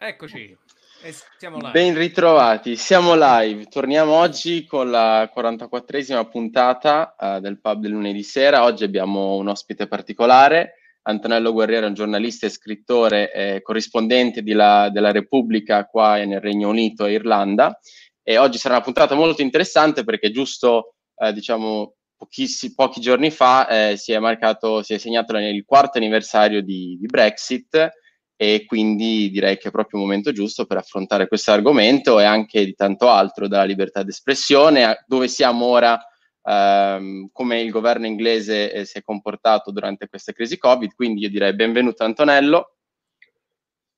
Eccoci, e siamo live. Ben ritrovati, siamo live. Torniamo oggi con la 44esima puntata uh, del pub del lunedì sera. Oggi abbiamo un ospite particolare, Antonello Guerriero, un giornalista e scrittore eh, corrispondente la, della Repubblica qua nel Regno Unito e Irlanda. E oggi sarà una puntata molto interessante perché giusto, eh, diciamo, pochi giorni fa eh, si è marcato, si è segnato il quarto anniversario di, di Brexit e quindi direi che è proprio il momento giusto per affrontare questo argomento e anche di tanto altro, dalla libertà d'espressione, dove siamo ora, ehm, come il governo inglese eh, si è comportato durante questa crisi Covid, quindi io direi benvenuto Antonello.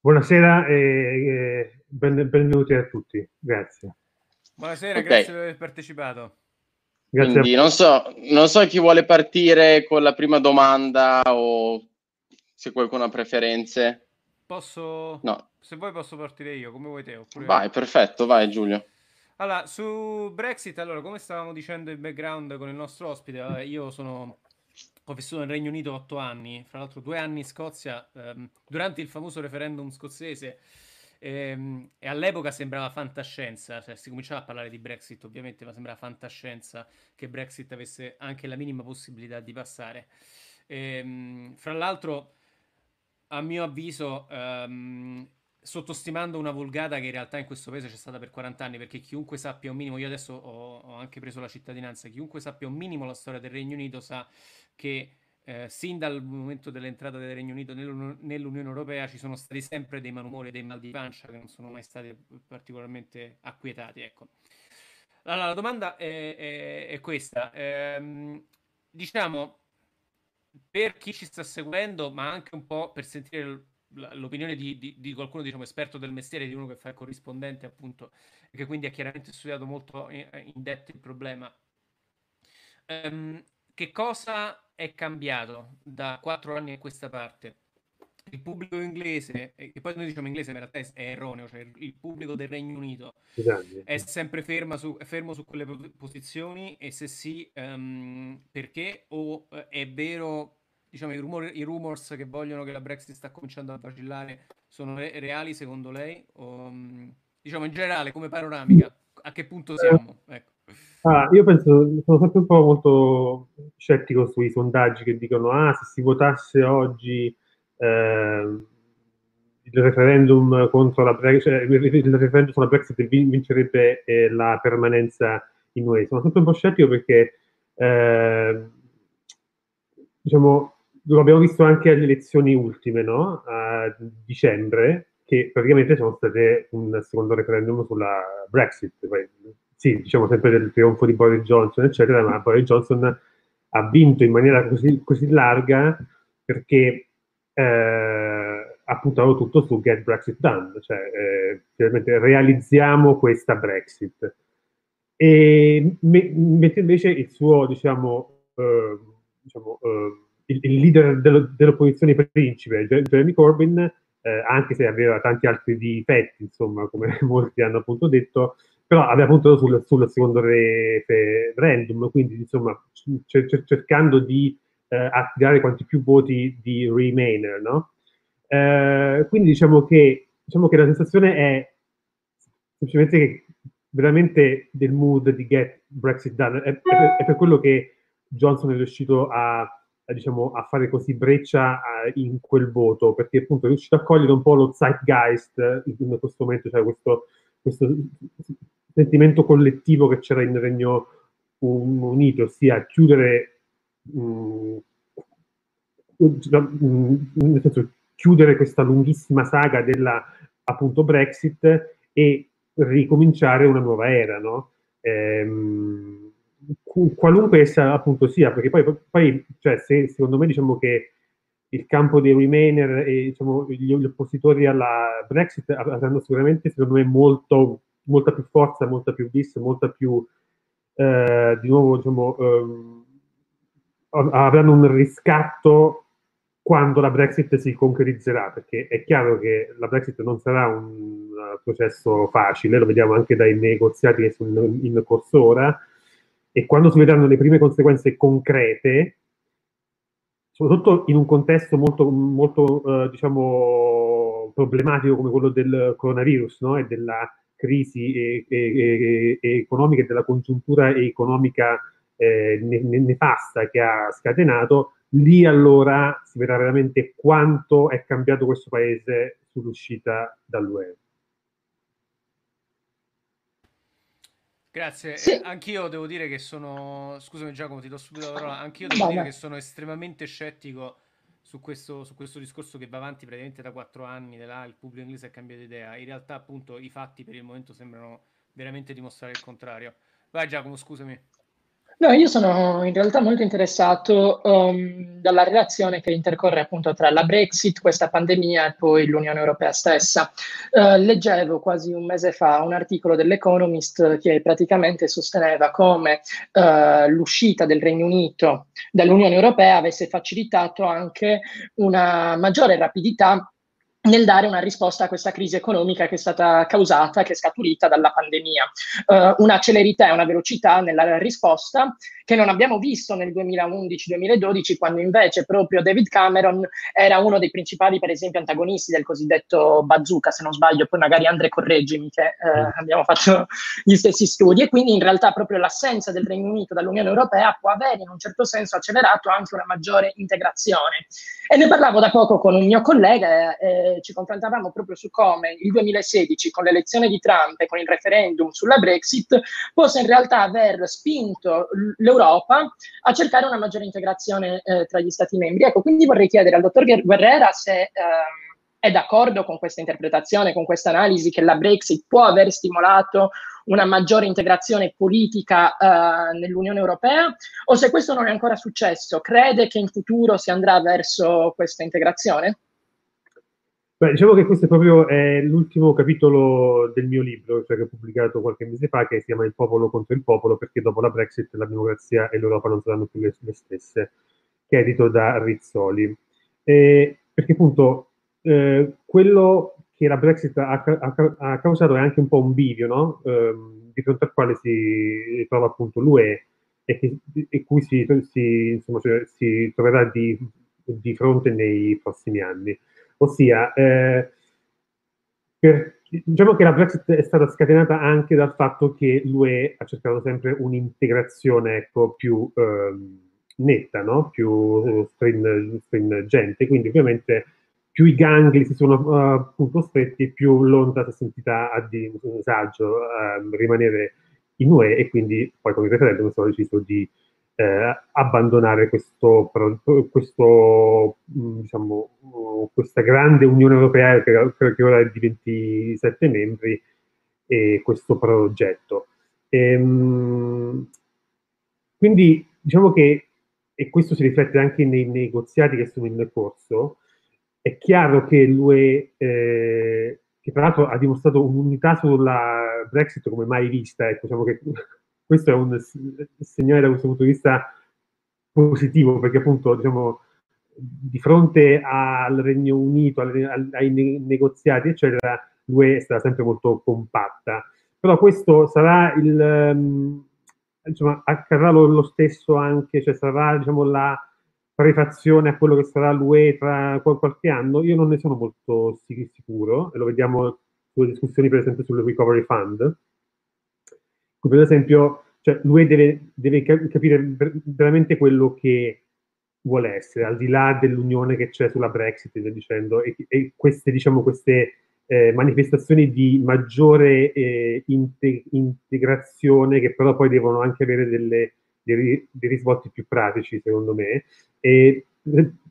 Buonasera e, ben, benvenuti a tutti, grazie. Buonasera, okay. grazie per aver partecipato. Grazie quindi non so, non so chi vuole partire con la prima domanda o se qualcuno ha preferenze. Posso... No. Se vuoi posso partire io, come vuoi te. Oppure... Vai, perfetto, vai Giulio. Allora, su Brexit, allora, come stavamo dicendo in background con il nostro ospite, io sono... ho vissuto nel Regno Unito otto anni, fra l'altro due anni in Scozia, ehm, durante il famoso referendum scozzese, ehm, e all'epoca sembrava fantascienza, cioè si cominciava a parlare di Brexit ovviamente, ma sembrava fantascienza che Brexit avesse anche la minima possibilità di passare. Ehm, fra l'altro a mio avviso, um, sottostimando una vulgata che in realtà in questo paese c'è stata per 40 anni, perché chiunque sappia un minimo, io adesso ho, ho anche preso la cittadinanza, chiunque sappia un minimo la storia del Regno Unito sa che eh, sin dal momento dell'entrata del Regno Unito nell'Unione Europea ci sono stati sempre dei malumori e dei mal di pancia che non sono mai stati particolarmente acquietati. Ecco. Allora, la domanda è, è, è questa. Ehm, diciamo, per chi ci sta seguendo, ma anche un po' per sentire l'opinione di, di, di, qualcuno diciamo esperto del mestiere, di uno che fa il corrispondente appunto, e che quindi ha chiaramente studiato molto in, in detto il problema. Um, che cosa è cambiato da quattro anni a questa parte? Il pubblico inglese, e poi noi diciamo inglese, ma in realtà è erroneo, cioè il pubblico del Regno Unito esatto. è sempre su, fermo su quelle posizioni e se sì, um, perché? O uh, è vero diciamo, i, rumor, i rumors che vogliono che la Brexit sta cominciando a vacillare sono re- reali secondo lei? O, um, diciamo in generale, come panoramica, a che punto siamo? Ecco. Ah, io penso, sono sempre un po' molto scettico sui sondaggi che dicono ah, se si votasse oggi eh, il referendum contro la Brexit, cioè, il referendum sulla Brexit vincerebbe eh, la permanenza in UE. Sono sempre un po' scettico perché eh, diciamo lo abbiamo visto anche alle elezioni ultime, no? A dicembre, che praticamente sono state un secondo referendum sulla Brexit. Sì, diciamo sempre del trionfo di Boris Johnson, eccetera, ma Boris Johnson ha vinto in maniera così, così larga perché eh, ha puntato tutto su Get Brexit Done, cioè eh, realizziamo questa Brexit. E me, invece il suo, diciamo, eh, diciamo eh, il, il leader dello, dell'opposizione principe, Jeremy Corbyn, eh, anche se aveva tanti altri difetti, insomma, come molti hanno appunto detto, però aveva puntato sul, sul secondo referendum, quindi insomma cer- cercando di eh, attirare quanti più voti di Remainer, no? Eh, quindi diciamo che, diciamo che la sensazione è semplicemente che veramente del mood di get Brexit done, è, per, è per quello che Johnson è riuscito a eh, diciamo, a fare così breccia eh, in quel voto, perché appunto è riuscito a cogliere un po' lo zeitgeist in questo momento, cioè questo, questo sentimento collettivo che c'era in Regno Unito, ossia chiudere, mh, mm, mm, nel senso, chiudere questa lunghissima saga della appunto Brexit e ricominciare una nuova era, no? Ehm, qualunque essa appunto sia, perché poi, poi cioè, se, secondo me diciamo che il campo dei Remainer e diciamo, gli, gli, oppositori alla Brexit avranno sicuramente, secondo me, molto, molta più forza, molta più vis, molta più, eh, di nuovo, diciamo, ehm, avranno un riscatto quando la Brexit si concretizzerà, perché è chiaro che la Brexit non sarà un processo facile, lo vediamo anche dai negoziati che sono in corso ora, e quando si vedranno le prime conseguenze concrete, soprattutto in un contesto molto, molto eh, diciamo, problematico come quello del coronavirus no? e della crisi e, e, e, economica e della congiuntura economica eh, nefasta che ha scatenato, lì allora si vedrà veramente quanto è cambiato questo paese sull'uscita dall'UE. Grazie, sì. eh, anch'io devo dire che sono, scusami Giacomo ti do subito la parola, anch'io devo Vabbè. dire che sono estremamente scettico su questo, su questo, discorso che va avanti praticamente da quattro anni, là, il pubblico inglese ha cambiato idea, in realtà appunto i fatti per il momento sembrano veramente dimostrare il contrario. Vai Giacomo, scusami. No, io sono in realtà molto interessato um, dalla relazione che intercorre appunto tra la Brexit, questa pandemia e poi l'Unione Europea stessa. Uh, leggevo quasi un mese fa un articolo dell'Economist che praticamente sosteneva come uh, l'uscita del Regno Unito dall'Unione Europea avesse facilitato anche una maggiore rapidità nel dare una risposta a questa crisi economica che è stata causata, che è scaturita dalla pandemia. Uh, una celerità e una velocità nella risposta che non abbiamo visto nel 2011-2012, quando invece proprio David Cameron era uno dei principali, per esempio, antagonisti del cosiddetto bazooka, se non sbaglio, poi magari Andre correggimi che eh, mm. abbiamo fatto gli stessi studi, e quindi in realtà proprio l'assenza del Regno Unito dall'Unione Europea può avere in un certo senso accelerato anche una maggiore integrazione. E ne parlavo da poco con un mio collega e ci confrontavamo proprio su come il 2016, con l'elezione di Trump e con il referendum sulla Brexit, possa in realtà aver spinto l'Europa a cercare una maggiore integrazione eh, tra gli Stati membri. Ecco, quindi vorrei chiedere al dottor Guerrera se ehm, è d'accordo con questa interpretazione, con questa analisi che la Brexit può aver stimolato una maggiore integrazione politica uh, nell'Unione Europea o se questo non è ancora successo, crede che in futuro si andrà verso questa integrazione? Beh, diciamo che questo è proprio eh, l'ultimo capitolo del mio libro, cioè che ho pubblicato qualche mese fa, che si chiama Il popolo contro il popolo, perché dopo la Brexit la democrazia e l'Europa non saranno più le, le stesse, che è edito da Rizzoli. E, perché appunto eh, quello che la Brexit ha, ha, ha, causato è anche un po' un bivio, no? eh, di fronte al quale si trova appunto l'UE e, che, e cui si, si, insomma, cioè, si troverà di, di fronte nei prossimi anni ossia eh, per, diciamo che la Brexit è stata scatenata anche dal fatto che l'UE ha cercato sempre un'integrazione ecco, più eh, netta, no? più stringente, quindi ovviamente più i gangli si sono uh, stretti, più l'onda si è sentita a disagio uh, rimanere in UE e quindi poi con il referendum è deciso di eh, abbandonare questo, questo, mm, diciamo, questa grande Unione Europea che, che ora è di 27 membri e questo progetto. Ehm, quindi diciamo che, e questo si riflette anche nei negoziati che sono in corso, è chiaro che l'UE, eh, che tra l'altro ha dimostrato un'unità sulla Brexit come mai vista, ecco, diciamo che questo è un segnale da questo punto di vista positivo, perché appunto diciamo, di fronte al Regno Unito, ai negoziati, eccetera, l'UE è stata sempre molto compatta. Però questo sarà il, um, insomma, accadrà lo, lo, stesso anche, cioè sarà diciamo, la prefazione a quello che sarà l'UE tra qualche anno? Io non ne sono molto sicuro, e lo vediamo sulle discussioni per esempio sul Recovery Fund, per esempio, cioè, l'UE deve, deve, capire veramente quello che vuole essere, al di là dell'unione che c'è sulla Brexit, dicendo, e, e queste, diciamo, queste eh, manifestazioni di maggiore eh, inte, integrazione che però poi devono anche avere delle, dei, dei, risvolti più pratici, secondo me. E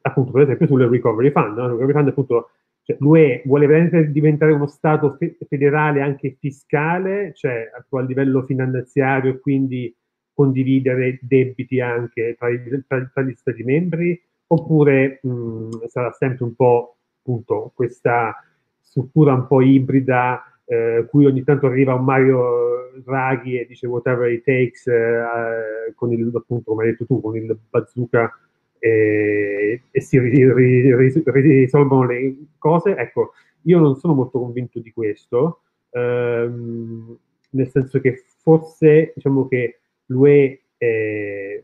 appunto, per esempio, sul Recovery Fund, no? Recovery Fund appunto cioè, l'UE vuole veramente diventare uno Stato fe- federale anche fiscale, cioè a livello finanziario e quindi condividere debiti anche tra, i, tra, tra gli Stati membri, oppure mh, sarà sempre un po' appunto questa struttura un po' ibrida, eh, cui ogni tanto arriva un Mario Draghi e dice whatever it takes, eh, con il, appunto, come hai detto tu, con il bazooka e, e si ri, ri, ri, risolvono le cose. Ecco, io non sono molto convinto di questo, ehm, nel senso che forse diciamo che l'UE eh,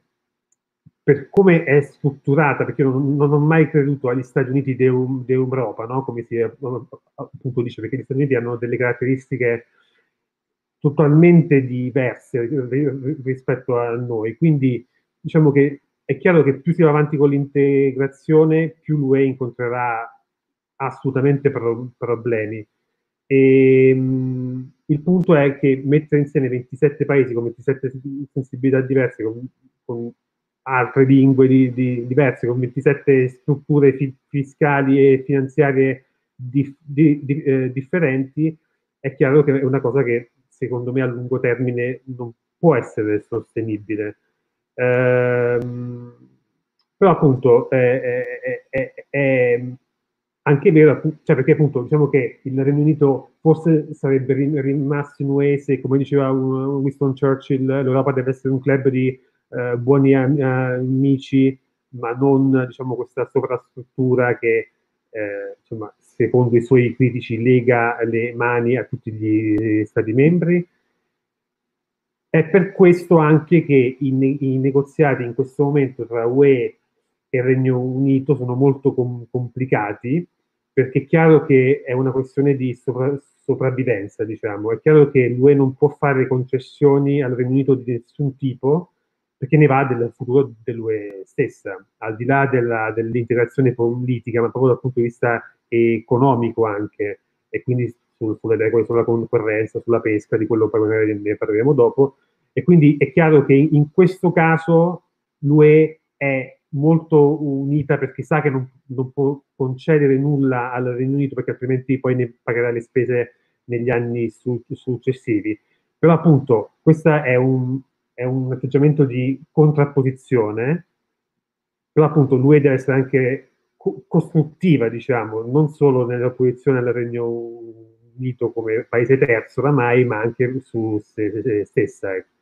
per come è strutturata, perché io non, non ho mai creduto agli Stati Uniti d'Europa, no? come si appunto dice, perché gli Stati Uniti hanno delle caratteristiche totalmente diverse rispetto a noi. Quindi diciamo che è chiaro che più si va avanti con l'integrazione, più l'UE incontrerà assolutamente pro- problemi. E, mh, il punto è che mettere insieme 27 paesi con 27 sensibilità diverse, con, con altre lingue di, di, diverse, con 27 strutture fi- fiscali e finanziarie di, eh, differenti, è chiaro che è una cosa che secondo me a lungo termine non può essere sostenibile. Ehm, però appunto è, è, è, anche vero, cioè perché appunto diciamo che il Regno Unito forse sarebbe rimasto in UE se, come diceva Winston Churchill, l'Europa deve essere un club di eh, buoni amici, ma non diciamo, questa sovrastruttura che eh, insomma, secondo i suoi critici lega le mani a tutti gli Stati membri. È per questo anche che i, i negoziati in questo momento tra UE e Regno Unito sono molto com- complicati, perché è chiaro che è una questione di sopra- sopravvivenza, diciamo. È chiaro che l'UE non può fare concessioni al Regno Unito di nessun tipo, perché ne va del futuro dell'UE stessa, al di là della, dell'integrazione politica, ma proprio dal punto di vista economico anche, e quindi su, sulle regole sulla concorrenza, sulla pesca, di quello ne parleremo dopo. E quindi è chiaro che in questo caso l'UE è molto unita perché sa che non, non, può concedere nulla al Regno Unito perché altrimenti poi ne pagherà le spese negli anni su, successivi. Però appunto questo è un, è un atteggiamento di contrapposizione, però appunto l'UE deve essere anche co- costruttiva, diciamo, non solo nell'opposizione al Regno Unito come paese terzo oramai, ma anche su se stessa. Ecco.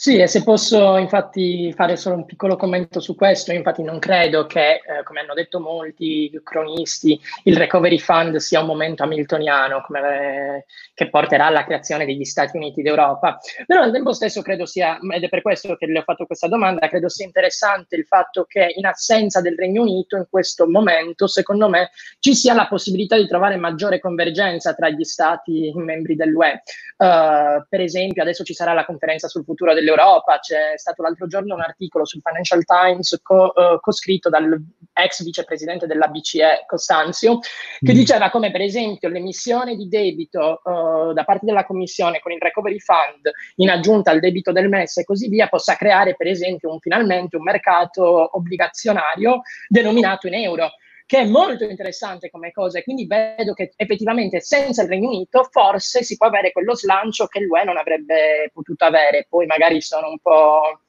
Sì, e se posso infatti fare solo un piccolo commento su questo, infatti non credo che, eh, come hanno detto molti cronisti, il recovery fund sia un momento hamiltoniano come, eh, che porterà alla creazione degli Stati Uniti d'Europa, però al tempo stesso credo sia, ed è per questo che le ho fatto questa domanda, credo sia interessante il fatto che in assenza del Regno Unito in questo momento, secondo me, ci sia la possibilità di trovare maggiore convergenza tra gli Stati membri dell'UE. Uh, per esempio, adesso ci sarà la conferenza sul futuro del dell'Europa. C'è stato l'altro giorno un articolo sul Financial Times co, uh, coscritto dal ex vicepresidente della BCE Costanzio, che mm. diceva come per esempio l'emissione di debito uh, da parte della Commissione con il Recovery Fund in aggiunta al debito del MES e così via possa creare per esempio un, finalmente un mercato obbligazionario denominato in euro che è molto interessante come cosa e quindi vedo che effettivamente senza il Regno Unito forse si può avere quello slancio che l'UE non avrebbe potuto avere. Poi magari sono un po'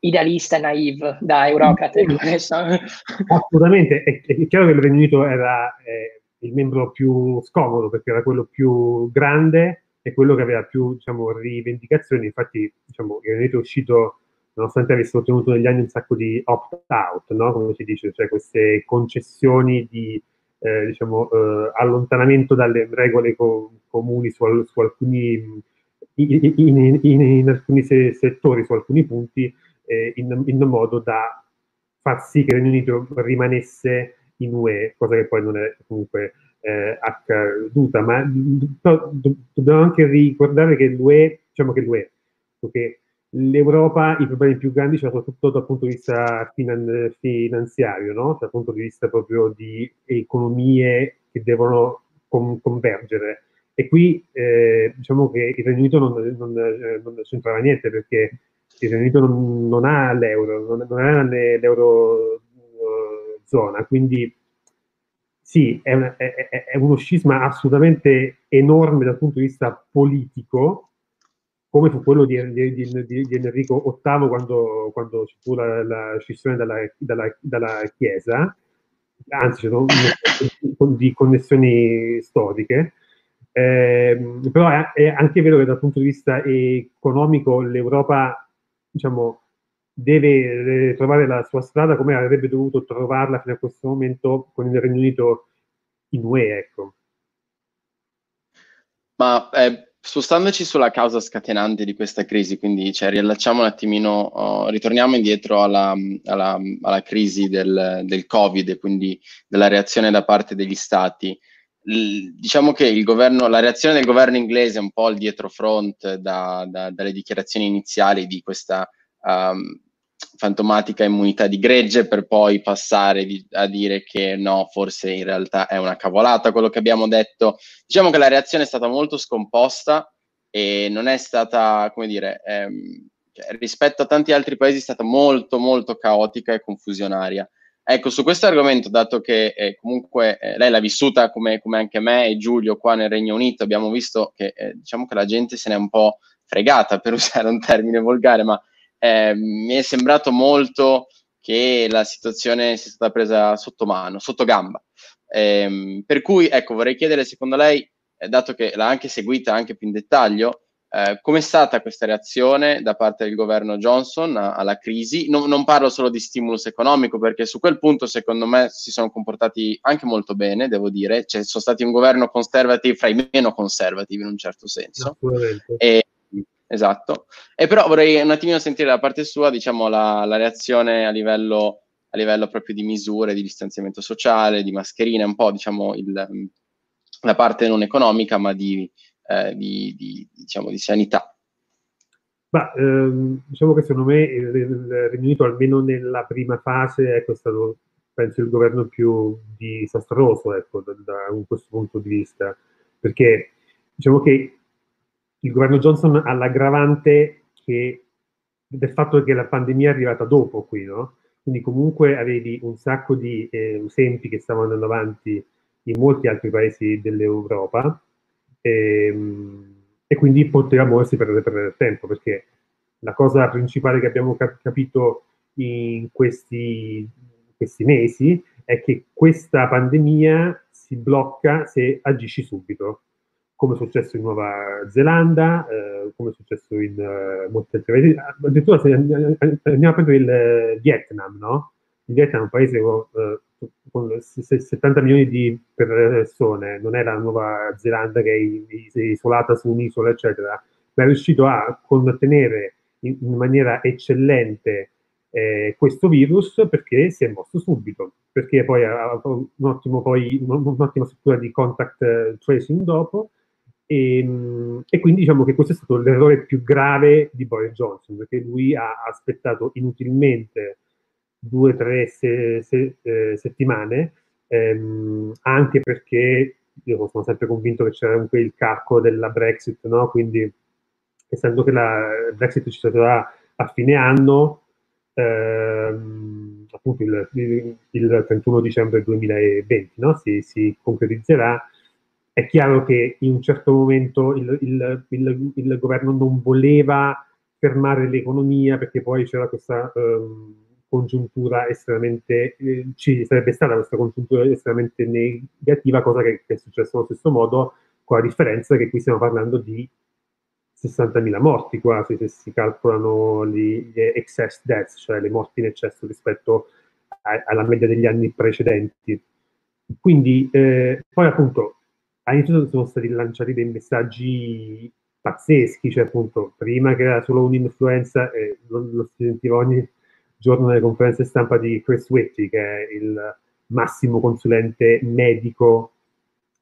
idealista e naive da eurocrate. Assolutamente, è, è, chiaro che il Regno Unito era eh, il membro più scomodo perché era quello più grande e quello che aveva più diciamo, rivendicazioni. Infatti diciamo, il Regno Unito è uscito nonostante avesse ottenuto negli anni un sacco di opt-out, no? come si dice, cioè queste concessioni di eh, diciamo, eh, allontanamento dalle regole co- comuni su, su alcuni, in, in, in, in, alcuni se- settori, su alcuni punti, eh, in, modo da far sì che il Regno Unito rimanesse in UE, cosa che poi non è comunque eh, accaduta. Ma do- do- dobbiamo anche ricordare che l'UE, diciamo che l'UE, che l'Europa i problemi più grandi l'ha soprattutto dal punto di vista finan- finanziario, no? dal punto di vista proprio di economie che devono con- convergere. E qui eh, diciamo che il Regno Unito non, non, non c'entrava niente perché il Regno Unito non, non ha l'euro, non, non è nell'eurozona, quindi sì, è, una, è, è uno scisma assolutamente enorme dal punto di vista politico, come fu quello di, di, di, di Enrico VIII quando, quando ci fu la, la scissione dalla, dalla, dalla, Chiesa, anzi di connessioni storiche, eh, però è, è, anche vero che dal punto di vista economico l'Europa diciamo, deve trovare la sua strada come avrebbe dovuto trovarla fino a questo momento con il Regno Unito in UE. Ecco. Ma eh, spostandoci sulla causa scatenante di questa crisi, quindi cioè, riallacciamo un attimino, uh, ritorniamo indietro alla, alla, alla crisi del, del, Covid e quindi della reazione da parte degli stati. L- diciamo che governo, la reazione del governo inglese è un po' il dietrofront da, da, dalle dichiarazioni iniziali di questa um, fantomatica immunità di gregge per poi passare di, a dire che no, forse in realtà è una cavolata quello che abbiamo detto. Diciamo che la reazione è stata molto scomposta e non è stata, come dire, ehm, cioè, rispetto a tanti altri paesi è stata molto molto caotica e confusionaria. Ecco, su questo argomento, dato che eh, comunque eh, lei l'ha vissuta come, come, anche me e Giulio qua nel Regno Unito, abbiamo visto che eh, diciamo che la gente se n'è un po' fregata, per usare un termine volgare, ma eh, mi è sembrato molto che la situazione sia stata presa sotto mano, sotto gamba. Eh, per cui, ecco, vorrei chiedere, secondo lei, eh, dato che l'ha anche seguita anche più in dettaglio, eh, com'è stata questa reazione da parte del governo Johnson a, alla crisi? Non, non, parlo solo di stimulus economico, perché su quel punto, secondo me, si sono comportati anche molto bene, devo dire. Cioè, sono stati un governo conservative fra i meno conservativi in un certo senso. E, esatto. E però vorrei un attimino sentire da parte sua, diciamo, la, la reazione a livello, a livello, proprio di misure, di distanziamento sociale, di mascherine, un po', diciamo, il, la parte non economica, ma di, eh, di, di, diciamo, di sanità. Ma, ehm, diciamo che secondo me il, il Regno Unito, almeno nella prima fase, è stato, penso, il governo più disastroso, ecco, da, da questo punto di vista, perché diciamo che il governo Johnson ha l'aggravante che, del fatto che la pandemia è arrivata dopo qui, no? Quindi comunque avevi un sacco di eh, esempi che stavano andando avanti in molti altri paesi dell'Europa e, ehm, e quindi poteva muoversi per perdere tempo, perché la cosa principale che abbiamo cap- capito in questi, questi mesi è che questa pandemia si blocca se agisci subito come è successo in Nuova Zelanda, eh, come è successo in uh, molti altri paesi. Addirittura se andiamo a prendere il Vietnam, no? Il Vietnam è un paese con, uh, con 70 milioni di persone, non è la Nuova Zelanda che è, isolata su un'isola, eccetera, ma è riuscito a contenere in, maniera eccellente eh, questo virus perché si è mosso subito, perché poi ha un ottimo, poi, un'ottima struttura di contact tracing dopo, e, ehm, e, quindi diciamo che questo è stato l'errore più grave di Boris Johnson, perché lui ha aspettato inutilmente due o tre se, se, eh, settimane, ehm, anche perché io sono sempre convinto che c'era anche il calcolo della Brexit, no? quindi essendo che la Brexit ci sarà a fine anno, ehm, appunto il, il, 31 dicembre 2020, no? si, si concretizzerà, è chiaro che in un certo momento il, il, il, il governo non voleva fermare l'economia perché poi c'era questa um, congiuntura estremamente, eh, ci sarebbe stata questa congiuntura estremamente negativa, cosa che, che, è successa allo stesso modo, con la differenza che qui stiamo parlando di 60.000 morti quasi, se si calcolano gli, gli excess deaths, cioè le morti in eccesso rispetto a, alla media degli anni precedenti. Quindi, eh, poi appunto, all'inizio sono stati lanciati dei messaggi pazzeschi, cioè appunto prima che era solo un'influenza, eh, lo, lo, sentiva ogni giorno nelle conferenze stampa di Chris Whitty, che è il massimo consulente medico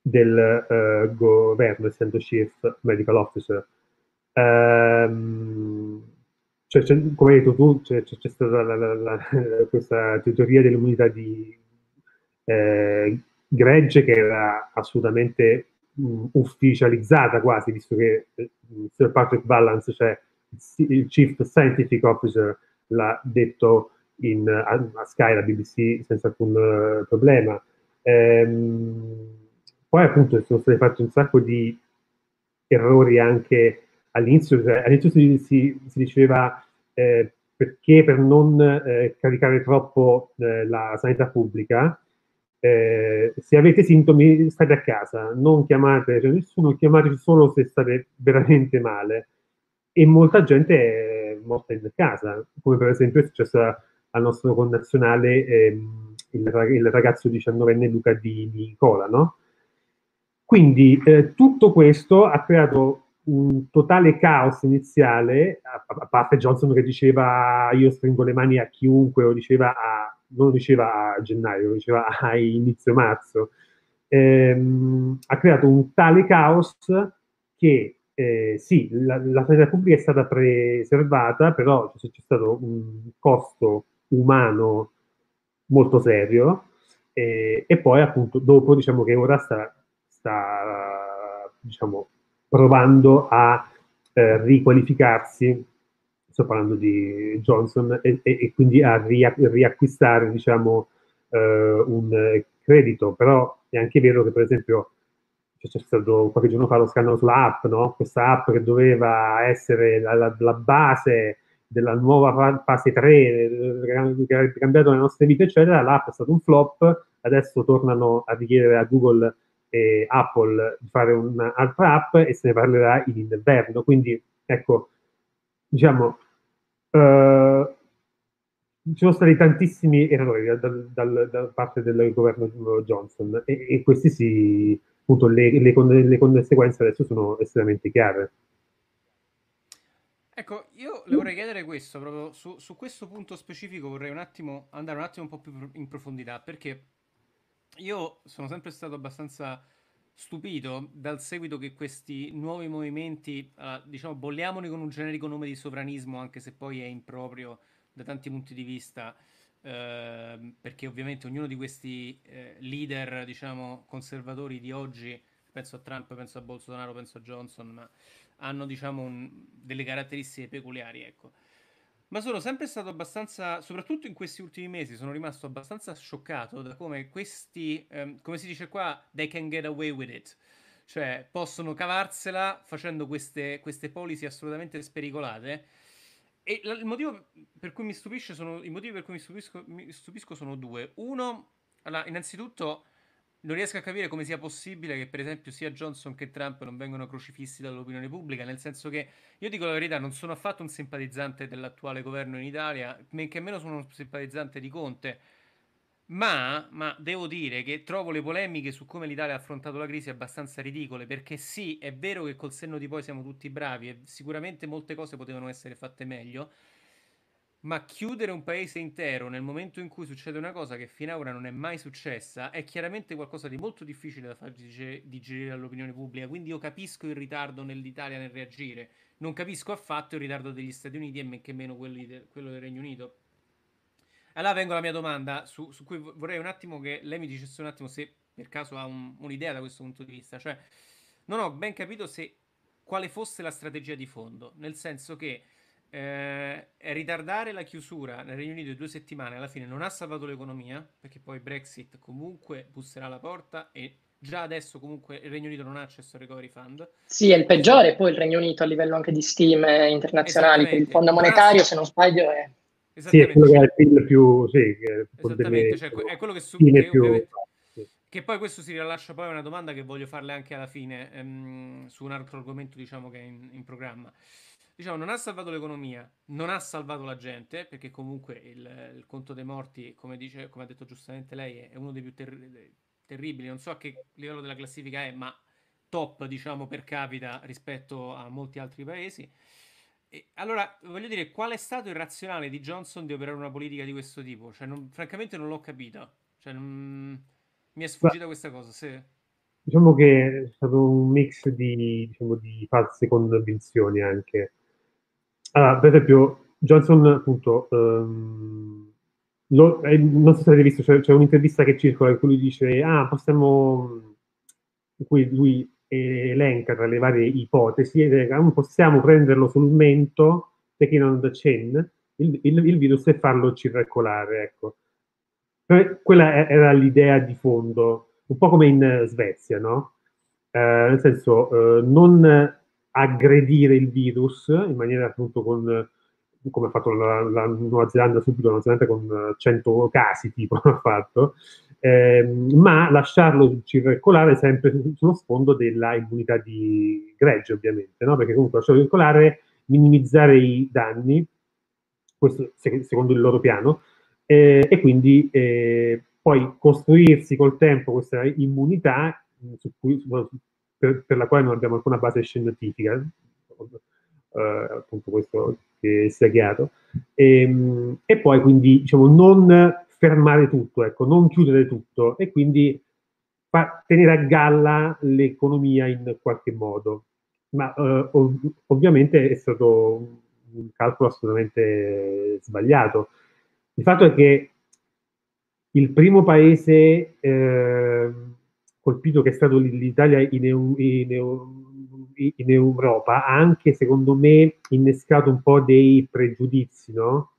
del uh, governo, essendo Chief Medical Officer. Um, cioè, come hai detto tu, c'è, c'è stata la, la, la, questa teoria dell'immunità di eh, gregge che era assolutamente mh, ufficializzata quasi, visto che eh, Sir Patrick Balance, cioè il Chief Scientific Officer, l'ha detto in, a, a Sky, la BBC, senza alcun uh, problema. Ehm, poi appunto sono stati fatti un sacco di errori anche all'inizio, cioè, all'inizio si, si, si diceva eh, perché per non eh, caricare troppo eh, la sanità pubblica eh, se avete sintomi state a casa, non chiamate cioè nessuno, chiamateci solo se state veramente male. E molta gente è morta in casa, come per esempio è successo al nostro connazionale ehm, il, il, ragazzo 19enne Luca di, di Nicola, no? Quindi eh, tutto questo ha creato un totale caos iniziale, a, a, parte Johnson che diceva io stringo le mani a chiunque, o diceva a, non diceva a gennaio, diceva a inizio marzo, ehm, ha creato un tale caos che eh, sì, la, la sanità pubblica è stata preservata, però c'è, c'è stato un costo umano molto serio eh, e poi appunto dopo diciamo che ora sta, sta diciamo, provando a eh, riqualificarsi, sto parlando di Johnson, e, e, e quindi a riacquistare diciamo, eh, un credito, però è anche vero che per esempio c'è stato qualche giorno fa lo scandalo sulla app, no? questa app che doveva essere la, la, la base della nuova fase 3 che ha cambiato le nostre vite, eccetera, l'app è stato un flop, adesso tornano a richiedere a Google e Apple di fare un'altra app e se ne parlerà in inverno. Quindi, ecco, diciamo, eh, ci sono stati tantissimi errori da, da, da, parte del governo Johnson e, e questi sì, appunto, le, le, le conseguenze adesso sono estremamente chiare. Ecco, io le vorrei chiedere questo, proprio su, su, questo punto specifico vorrei un attimo andare un attimo un po' più in profondità, perché io sono sempre stato abbastanza stupito dal seguito che questi nuovi movimenti, uh, diciamo, bolliamoli con un generico nome di sovranismo, anche se poi è improprio da tanti punti di vista, uh, perché ovviamente ognuno di questi uh, leader, diciamo, conservatori di oggi, penso a Trump, penso a Bolsonaro, penso a Johnson, ma hanno diciamo un, delle caratteristiche peculiari, ecco. Ma sono sempre stato abbastanza, soprattutto in questi ultimi mesi, sono rimasto abbastanza scioccato da come questi, ehm, come si dice qua, they can get away with it. Cioè, possono cavarsela facendo queste, queste policy assolutamente spericolate. E il motivo per cui mi stupisce sono, i motivi per cui mi stupisco, mi stupisco sono due. Uno, allora, innanzitutto non riesco a capire come sia possibile che, per esempio, sia Johnson che Trump non vengano crocifissi dall'opinione pubblica, nel senso che io dico la verità, non sono affatto un simpatizzante dell'attuale governo in Italia, men che meno sono un simpatizzante di Conte. Ma, ma, devo dire che trovo le polemiche su come l'Italia ha affrontato la crisi abbastanza ridicole, perché sì, è vero che col senno di poi siamo tutti bravi e sicuramente molte cose potevano essere fatte meglio, ma chiudere un paese intero nel momento in cui succede una cosa che fino ad ora non è mai successa è chiaramente qualcosa di molto difficile da far digerire all'opinione pubblica. Quindi io capisco il ritardo nell'Italia nel reagire, non capisco affatto il ritardo degli Stati Uniti e men che meno de- quello del Regno Unito. Allora vengo alla mia domanda, su, su, cui vorrei un attimo che lei mi dicesse un attimo se per caso ha un, un'idea da questo punto di vista. Cioè, non ho ben capito se quale fosse la strategia di fondo, nel senso che eh, ritardare la chiusura nel Regno Unito di due settimane alla fine non ha salvato l'economia, perché poi Brexit comunque busserà alla porta e già adesso comunque il Regno Unito non ha accesso al recovery fund. Sì, è il peggiore poi il Regno Unito a livello anche di stime internazionali per il fondo monetario, se non sbaglio è... Sì, è quello che ha il PIL più... Sì, Esattamente, cioè, è quello che, su, che, più... che poi questo si rilascia poi una domanda che voglio farle anche alla fine ehm, su un altro argomento diciamo che è in, in programma diciamo, non ha salvato l'economia, non ha salvato la gente, perché comunque il, il conto dei morti, come, dice, come ha detto giustamente lei, è uno dei più ter- terribili. Non so a che livello della classifica è, ma top, diciamo, per capita rispetto a molti altri paesi. E allora, voglio dire, qual è stato il razionale di Johnson di operare una politica di questo tipo? Cioè, non, francamente non l'ho capito. Cioè, non, mi è sfuggita questa cosa. Se... Diciamo che è stato un mix di, diciamo, di false convinzioni anche. Allora, per esempio, Johnson, appunto, um, lo, eh, non so se avete visto, c'è, c'è, un'intervista che circola in cui lui dice, ah, possiamo, in cui lui elenca tra le varie ipotesi, ah, possiamo prenderlo sul mento, taking on the chin, il, il, il, virus e farlo circolare, ecco. Quella era l'idea di fondo, un po' come in Svezia, no? Eh, nel senso, eh, non aggredire il virus in maniera appunto con come ha fatto la, la Nuova Zelanda subito, la Nuova Zelanda con 100 casi tipo ha fatto, eh, ma lasciarlo circolare sempre sullo sfondo della immunità di gregge ovviamente, no? perché comunque lasciarlo circolare, minimizzare i danni, questo secondo il loro piano, eh, e quindi eh, poi costruirsi col tempo questa immunità su cui, per, per, la quale non abbiamo alcuna base scientifica, eh, appunto questo che sia chiaro, e, ehm, e poi quindi diciamo non fermare tutto, ecco, non chiudere tutto e quindi fa, tenere a galla l'economia in qualche modo. Ma eh, ov- ovviamente è stato un calcolo assolutamente sbagliato. Il fatto è che il primo paese eh, colpito che è stato l'Italia in, in, in, Europa ha anche secondo me innescato un po' dei pregiudizi, no?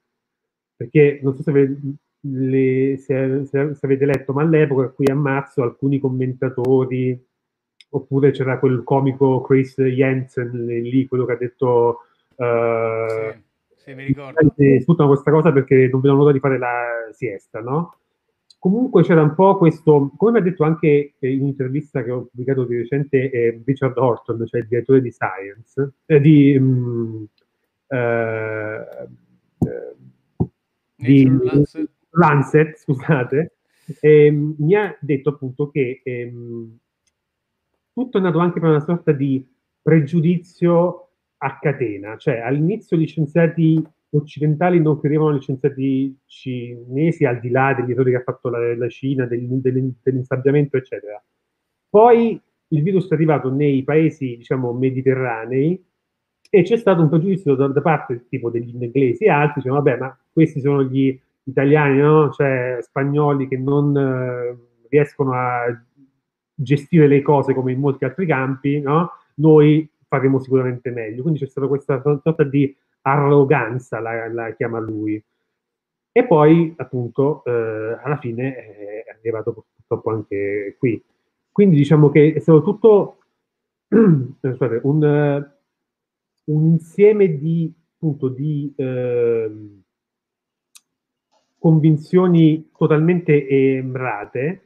Perché non so se avete, le, se, se, se avete letto, ma all'epoca qui a marzo alcuni commentatori oppure c'era quel comico Chris Jensen lì, quello che ha detto uh, sì, sì, mi ricordo. sfruttano questa cosa perché non vedono l'ora di fare la siesta, no? Comunque c'era un po' questo, come mi ha detto anche in un'intervista che ho pubblicato di recente eh, Richard Horton, cioè il direttore di Science, eh, di, um, eh, di Lancet. Lancet, scusate, ehm, mi ha detto appunto che ehm, tutto è nato anche per una sorta di pregiudizio a catena, cioè all'inizio gli scienziati occidentali non credevano agli scienziati cinesi al di là degli errori che ha fatto la, la Cina, del, del, dell'insabbiamento, eccetera. Poi il virus è arrivato nei paesi, diciamo, mediterranei e c'è stato un pregiudizio da, da parte tipo degli inglesi e altri, dicevano, vabbè, ma questi sono gli italiani, no? cioè spagnoli che non eh, riescono a gestire le cose come in molti altri campi, no? noi faremo sicuramente meglio. Quindi c'è stata questa sorta di arroganza, la, la chiama lui. E poi, appunto, eh, alla fine è arrivato purtroppo anche qui. Quindi diciamo che è stato tutto un, un, insieme di, appunto, di eh, convinzioni totalmente emrate,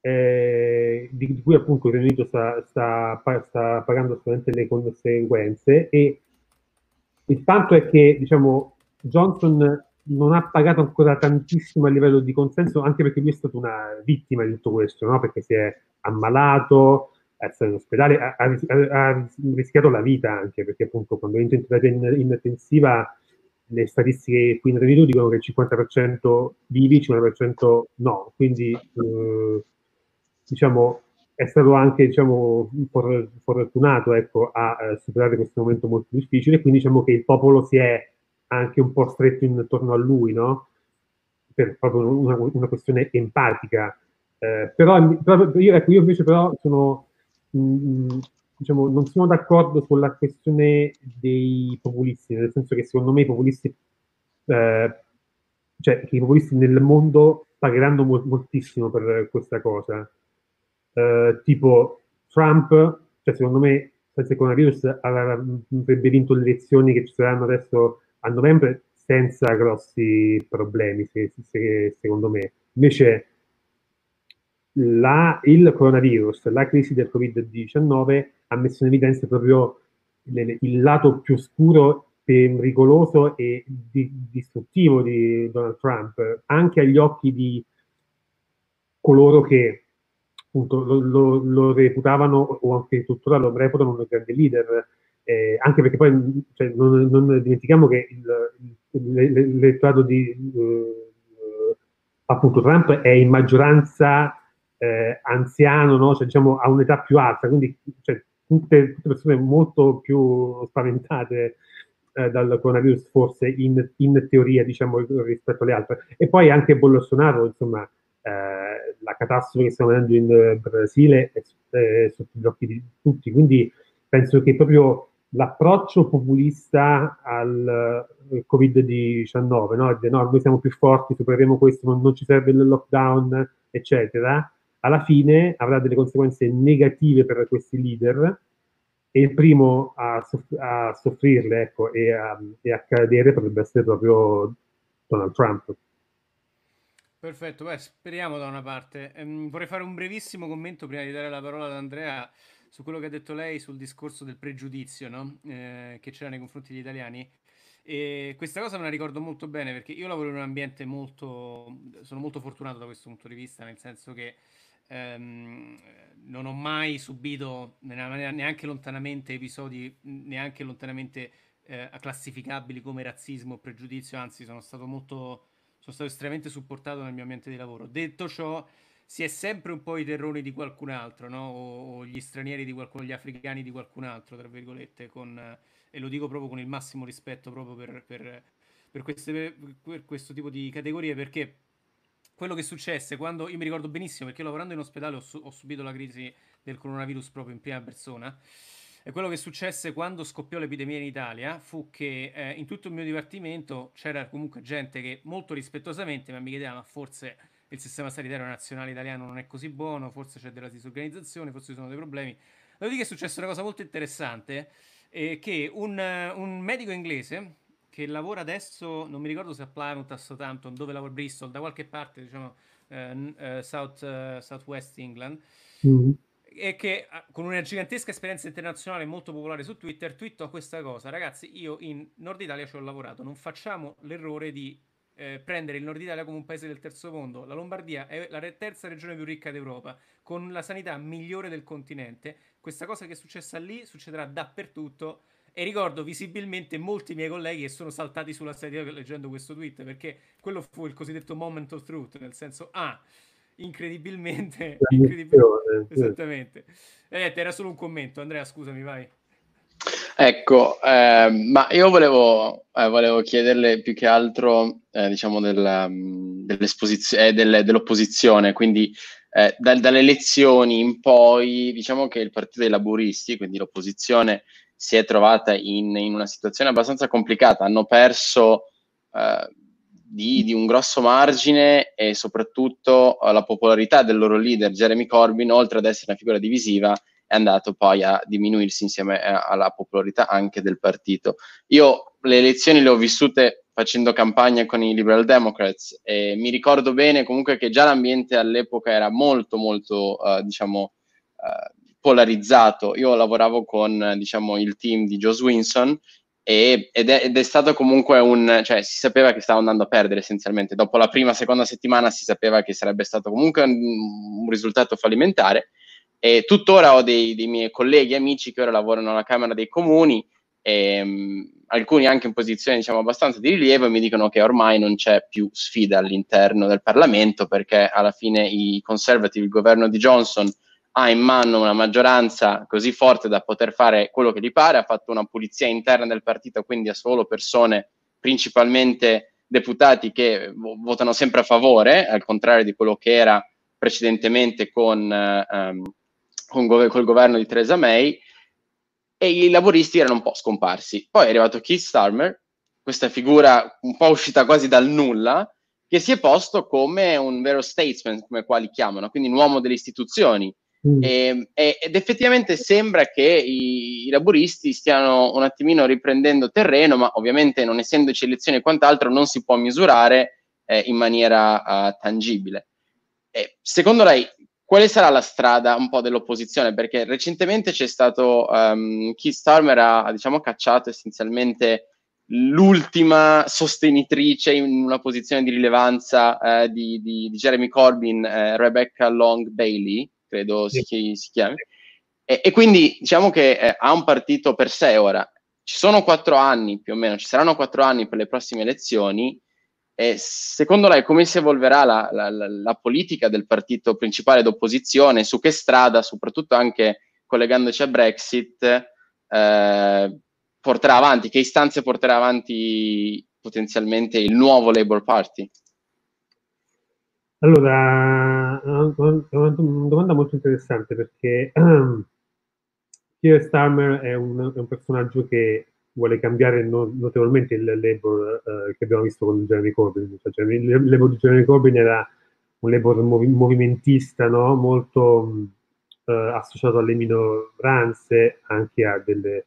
eh, di, di, cui appunto il Regno Unito sta, sta, sta pagando assolutamente le conseguenze e il fatto è che diciamo, Johnson non ha pagato ancora tantissimo a livello di consenso, anche perché lui è stato una vittima di tutto questo, no? perché si è ammalato, è stato in ospedale, ha, ha, ha, rischiato la vita anche, perché appunto quando entra in terapia in, intensiva le statistiche qui in Unito dicono che il 50% vivi, il 50% no, quindi eh, diciamo è stato anche diciamo, fortunato ecco, a, eh, superare questo momento molto difficile, quindi diciamo che il popolo si è anche un po' stretto intorno a lui, no? per proprio una, una questione empatica. Eh, però, però io, ecco, io, invece però sono, mh, mm, mm, diciamo, non sono d'accordo sulla questione dei populisti, nel senso che secondo me i populisti, eh, cioè che i populisti nel mondo pagheranno mo- moltissimo per questa cosa eh, tipo Trump, cioè secondo me senza il coronavirus avrebbe vinto le elezioni che ci saranno adesso a novembre senza grossi problemi, se, se, secondo me. Invece la, il coronavirus, la crisi del Covid-19 ha messo in evidenza proprio il, il lato più scuro pericoloso e di, distruttivo di Donald Trump, anche agli occhi di coloro che appunto lo, lo, lo, reputavano o anche tuttora lo reputano un grande leader, eh, anche perché poi cioè, non, non, dimentichiamo che l'elettorato di eh, appunto Trump è in maggioranza eh, anziano, no? cioè, diciamo a un'età più alta, quindi cioè, tutte, tutte, persone molto più spaventate eh, dal coronavirus forse in, in teoria diciamo rispetto alle altre. E poi anche Bolsonaro, insomma, eh, la catastrofe che stiamo vedendo in eh, Brasile è, è sotto gli occhi di tutti, quindi penso che proprio l'approccio populista al uh, Covid-19, no? no? noi siamo più forti, supereremo questo, non, non, ci serve il lockdown, eccetera, alla fine avrà delle conseguenze negative per questi leader e il primo a, soff- a soffrirle ecco, e, a, e a cadere potrebbe essere proprio Donald Trump. Perfetto, beh, speriamo da una parte. Ehm, vorrei fare un brevissimo commento prima di dare la parola ad Andrea su quello che ha detto lei sul discorso del pregiudizio no? eh, che c'era nei confronti degli italiani. E questa cosa me la ricordo molto bene perché io lavoro in un ambiente molto, sono molto fortunato da questo punto di vista, nel senso che ehm, non ho mai subito neanche lontanamente episodi neanche lontanamente eh, classificabili come razzismo o pregiudizio, anzi sono stato molto sono stato estremamente supportato nel mio ambiente di lavoro. Detto ciò, si è sempre un po' i terroni di qualcun altro, no? o, o, gli stranieri di qualcuno, gli africani di qualcun altro, tra virgolette, con, e lo dico proprio con il massimo rispetto proprio per, per, per, queste, per questo tipo di categorie, perché quello che successe quando, io mi ricordo benissimo, perché lavorando in ospedale ho, ho subito la crisi del coronavirus proprio in prima persona, e quello che successe quando scoppiò l'epidemia in Italia fu che eh, in tutto il mio dipartimento c'era comunque gente che molto rispettosamente mi chiedeva ma forse il sistema sanitario nazionale italiano non è così buono, forse c'è della disorganizzazione, forse ci sono dei problemi. Dopodiché è successa una cosa molto interessante, eh, che un, un, medico inglese che lavora adesso, non mi ricordo se a Plymouth, a Southampton, dove lavora Bristol, da qualche parte, diciamo, eh, eh, South, uh, Southwest England, mm-hmm. E che con una gigantesca esperienza internazionale molto popolare su Twitter, twittò questa cosa, ragazzi, io in Nord Italia ci ho lavorato, non facciamo l'errore di eh, prendere il Nord Italia come un paese del terzo mondo. La Lombardia è la terza regione più ricca d'Europa, con la sanità migliore del continente. Questa cosa che è successa lì succederà dappertutto. E ricordo visibilmente molti miei colleghi che sono saltati sulla sedia leggendo questo tweet, perché quello fu il cosiddetto moment of truth, nel senso, ah, incredibilmente, incredibilmente esattamente. Eh, era solo un commento, Andrea, scusami, vai. Ecco, eh, ma io volevo, eh, volevo, chiederle più che altro, eh, diciamo, del, mm, dell'esposizione, eh, del, dell'opposizione, quindi eh, da, dalle elezioni in poi, diciamo che il Partito dei Laburisti, quindi l'opposizione, si è trovata in, in una situazione abbastanza complicata, hanno perso eh, di, di, un grosso margine e soprattutto la popolarità del loro leader Jeremy Corbyn, oltre ad essere una figura divisiva, è andato poi a diminuirsi insieme eh, alla popolarità anche del partito. Io le elezioni le ho vissute facendo campagna con i Liberal Democrats e mi ricordo bene comunque che già l'ambiente all'epoca era molto molto uh, diciamo uh, polarizzato. Io lavoravo con diciamo il team di Joe Swinson e, ed, è, ed, è, stato comunque un cioè si sapeva che stava andando a perdere essenzialmente. Dopo la prima seconda settimana si sapeva che sarebbe stato comunque un, un risultato fallimentare e tuttora ho dei, dei, miei colleghi amici che ora lavorano alla Camera dei Comuni, e, um, alcuni anche in posizioni diciamo, abbastanza di rilievo, e mi dicono che ormai non c'è più sfida all'interno del Parlamento perché alla fine i conservative, il governo di Johnson, ha in mano una maggioranza così forte da poter fare quello che gli pare, ha fatto una pulizia interna del partito, quindi ha solo persone, principalmente deputati, che votano sempre a favore, al contrario di quello che era precedentemente con um, con go- col governo di Theresa May e i laboristi erano un po' scomparsi. Poi è arrivato Keith Starmer, questa figura un po' uscita quasi dal nulla, che si è posto come un vero statesman, come quali chiamano, quindi un uomo delle istituzioni. Mm. E, ed effettivamente sembra che i, i, laboristi stiano un attimino riprendendo terreno, ma ovviamente non essendoci elezioni e quant'altro non si può misurare eh, in maniera uh, tangibile. E secondo lei quale sarà la strada un po' dell'opposizione? Perché recentemente c'è stato um, Keith Starmer ha diciamo cacciato essenzialmente l'ultima sostenitrice in una posizione di rilevanza eh, di, di, di, Jeremy Corbyn, eh, Rebecca Long Bailey, credo sì. si, si, chiami. E, e, quindi diciamo che eh, ha un partito per sé ora. Ci sono quattro anni più o meno, ci saranno quattro anni per le prossime elezioni e secondo lei come si evolverà la, la, la, politica del partito principale d'opposizione? Su che strada, soprattutto anche collegandoci a Brexit, eh, porterà avanti? Che istanze porterà avanti potenzialmente il nuovo Labour Party? Allora, è una domanda molto interessante perché Keir Starmer è un, è un personaggio che vuole cambiare no, notevolmente il Labour eh, che abbiamo visto con Jeremy Corbyn. Cioè, il di Jeremy Corbyn era un Labour movi- movimentista, no? molto eh, associato alle minoranze, anche a delle,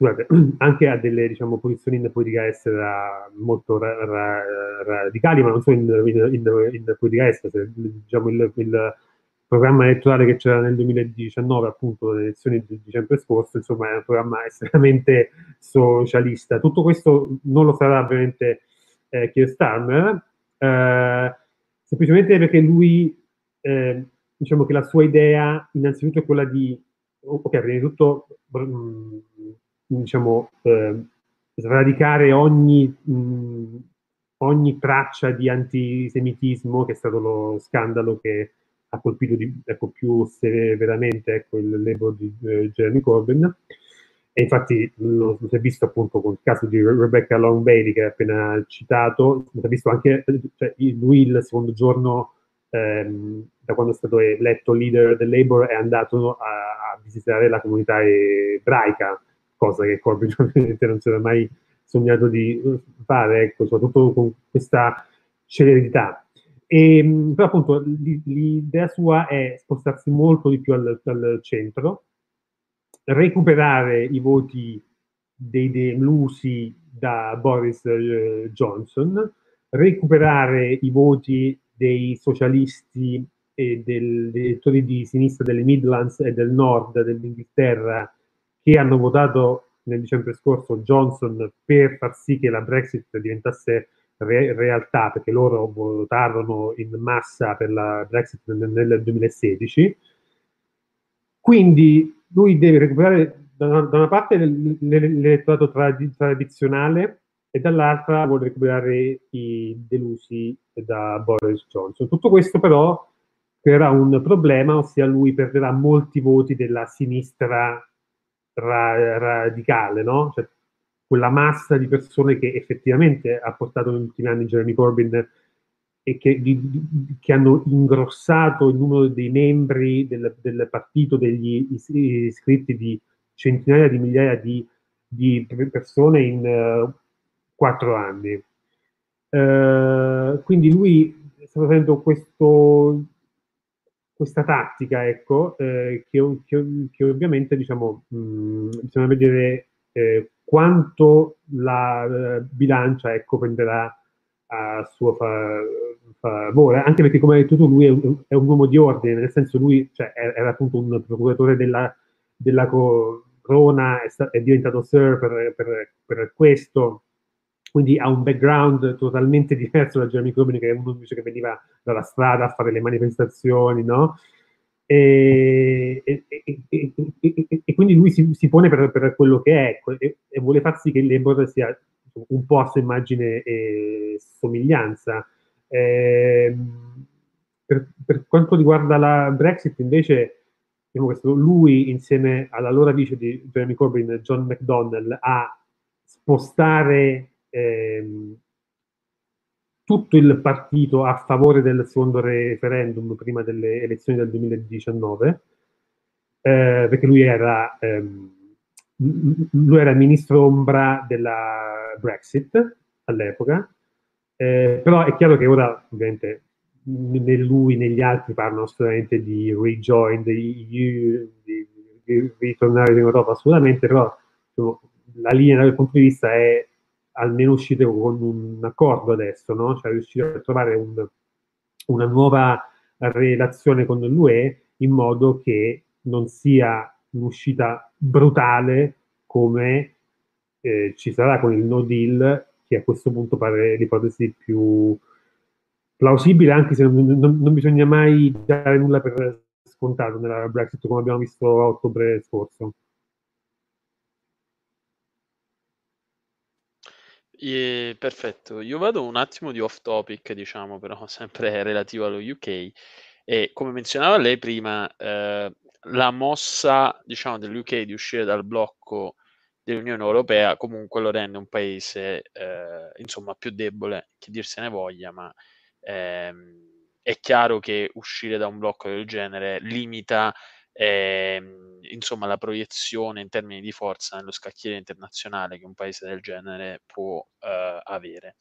scusate, anche a delle diciamo, posizioni in politica estera molto ra- ra- radicali, ma non solo in, in, in, in politica estera. Diciamo, il, il programma elettorale che c'era nel 2019, appunto, le elezioni di dicembre scorso, insomma, è un programma estremamente socialista. Tutto questo non lo sarà ovviamente eh, Keir Starmer, eh, semplicemente perché lui eh, diciamo che la sua idea innanzitutto è quella di, ok, prima di tutto, mm, diciamo, eh, sradicare ogni, mh, ogni traccia di antisemitismo, che è stato lo scandalo che ha colpito di, ecco, più severamente ecco, il label di eh, Jeremy Corbyn. E infatti lo, lo, si è visto appunto con il caso di Rebecca Long Bailey che hai appena citato, si è visto anche cioè, lui il secondo giorno ehm, da quando è stato eletto leader del Labour è andato a, a visitare la comunità ebraica, cosa che Corbyn ovviamente non si era mai sognato di fare, ecco, soprattutto con questa celerità. E, però appunto l'idea sua è spostarsi molto di più al, al centro, recuperare i voti dei delusi da Boris eh, Johnson, recuperare i voti dei socialisti e degli elettori di sinistra delle Midlands e del nord dell'Inghilterra che hanno votato nel dicembre scorso Johnson per far sì che la Brexit diventasse re- realtà, perché loro votarono in massa per la Brexit nel, nel 2016. Quindi lui deve recuperare da una, da una parte l'elettorato trad- tradizionale e dall'altra vuole recuperare i delusi da Boris Johnson. Tutto questo però creerà un problema, ossia lui perderà molti voti della sinistra ra- radicale, no? Cioè, quella massa di persone che effettivamente ha portato negli ultimi anni Jeremy Corbyn e che, di, di, che, hanno ingrossato il numero dei membri del, del partito, degli iscritti di centinaia di migliaia di, di persone in uh, quattro anni. Uh, quindi lui sta facendo questo, questa tattica, ecco, eh, che, che, che, ovviamente diciamo, mh, mm, bisogna vedere eh, quanto la uh, bilancia ecco, prenderà a suo fa- favore, anche perché come hai detto tu lui è un, è un, uomo di ordine, nel senso lui cioè, era appunto un procuratore della, della corona, è, sta- è diventato sir per, per, per questo, quindi ha un background totalmente diverso da Jeremy Corbyn, che è uno invece che veniva dalla strada a fare le manifestazioni, no? E, e, e, e quindi lui si, si pone per, per, quello che è e, vuole far sì che Labour sia un po' a sua immagine e somiglianza. Eh, per, per, quanto riguarda la Brexit, invece, diciamo questo, lui insieme all'allora vice di Jeremy Corbyn, John McDonnell, a spostare ehm, tutto il partito a favore del secondo referendum prima delle elezioni del 2019, eh, perché lui era, ehm, lui era ministro ombra della Brexit all'epoca, eh, però è chiaro che ora ovviamente né lui né gli altri parlano assolutamente di rejoin the EU, di, di ritornare in Europa assolutamente, però insomma, la linea dal punto di vista è almeno uscite con un accordo adesso, no? cioè riuscire a trovare un, una nuova relazione con l'UE in modo che non sia un'uscita brutale come eh, ci sarà con il no deal, che a questo punto pare l'ipotesi più plausibile, anche se non, non, non bisogna mai dare nulla per scontato nella Brexit, come abbiamo visto a ottobre scorso. E, perfetto, io vado un attimo di off topic, diciamo, però sempre relativo allo UK. E come menzionava lei prima, eh, la mossa, diciamo, dell'UK di uscire dal blocco dell'Unione Europea comunque lo rende un paese, eh, insomma, più debole, che dir se ne voglia, ma ehm, è chiaro che uscire da un blocco del genere limita ehm, insomma la proiezione in termini di forza nello scacchiere internazionale che un paese del genere può eh, avere.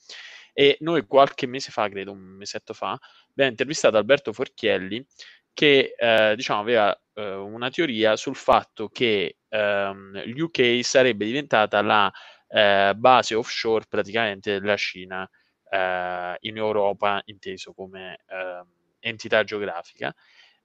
E noi qualche mese fa, credo un mesetto fa, abbiamo intervistato Alberto Forchielli che eh, diciamo, aveva eh, una teoria sul fatto che ehm, l'UK sarebbe diventata la eh, base offshore praticamente della Cina eh, in Europa, inteso come ehm, entità geografica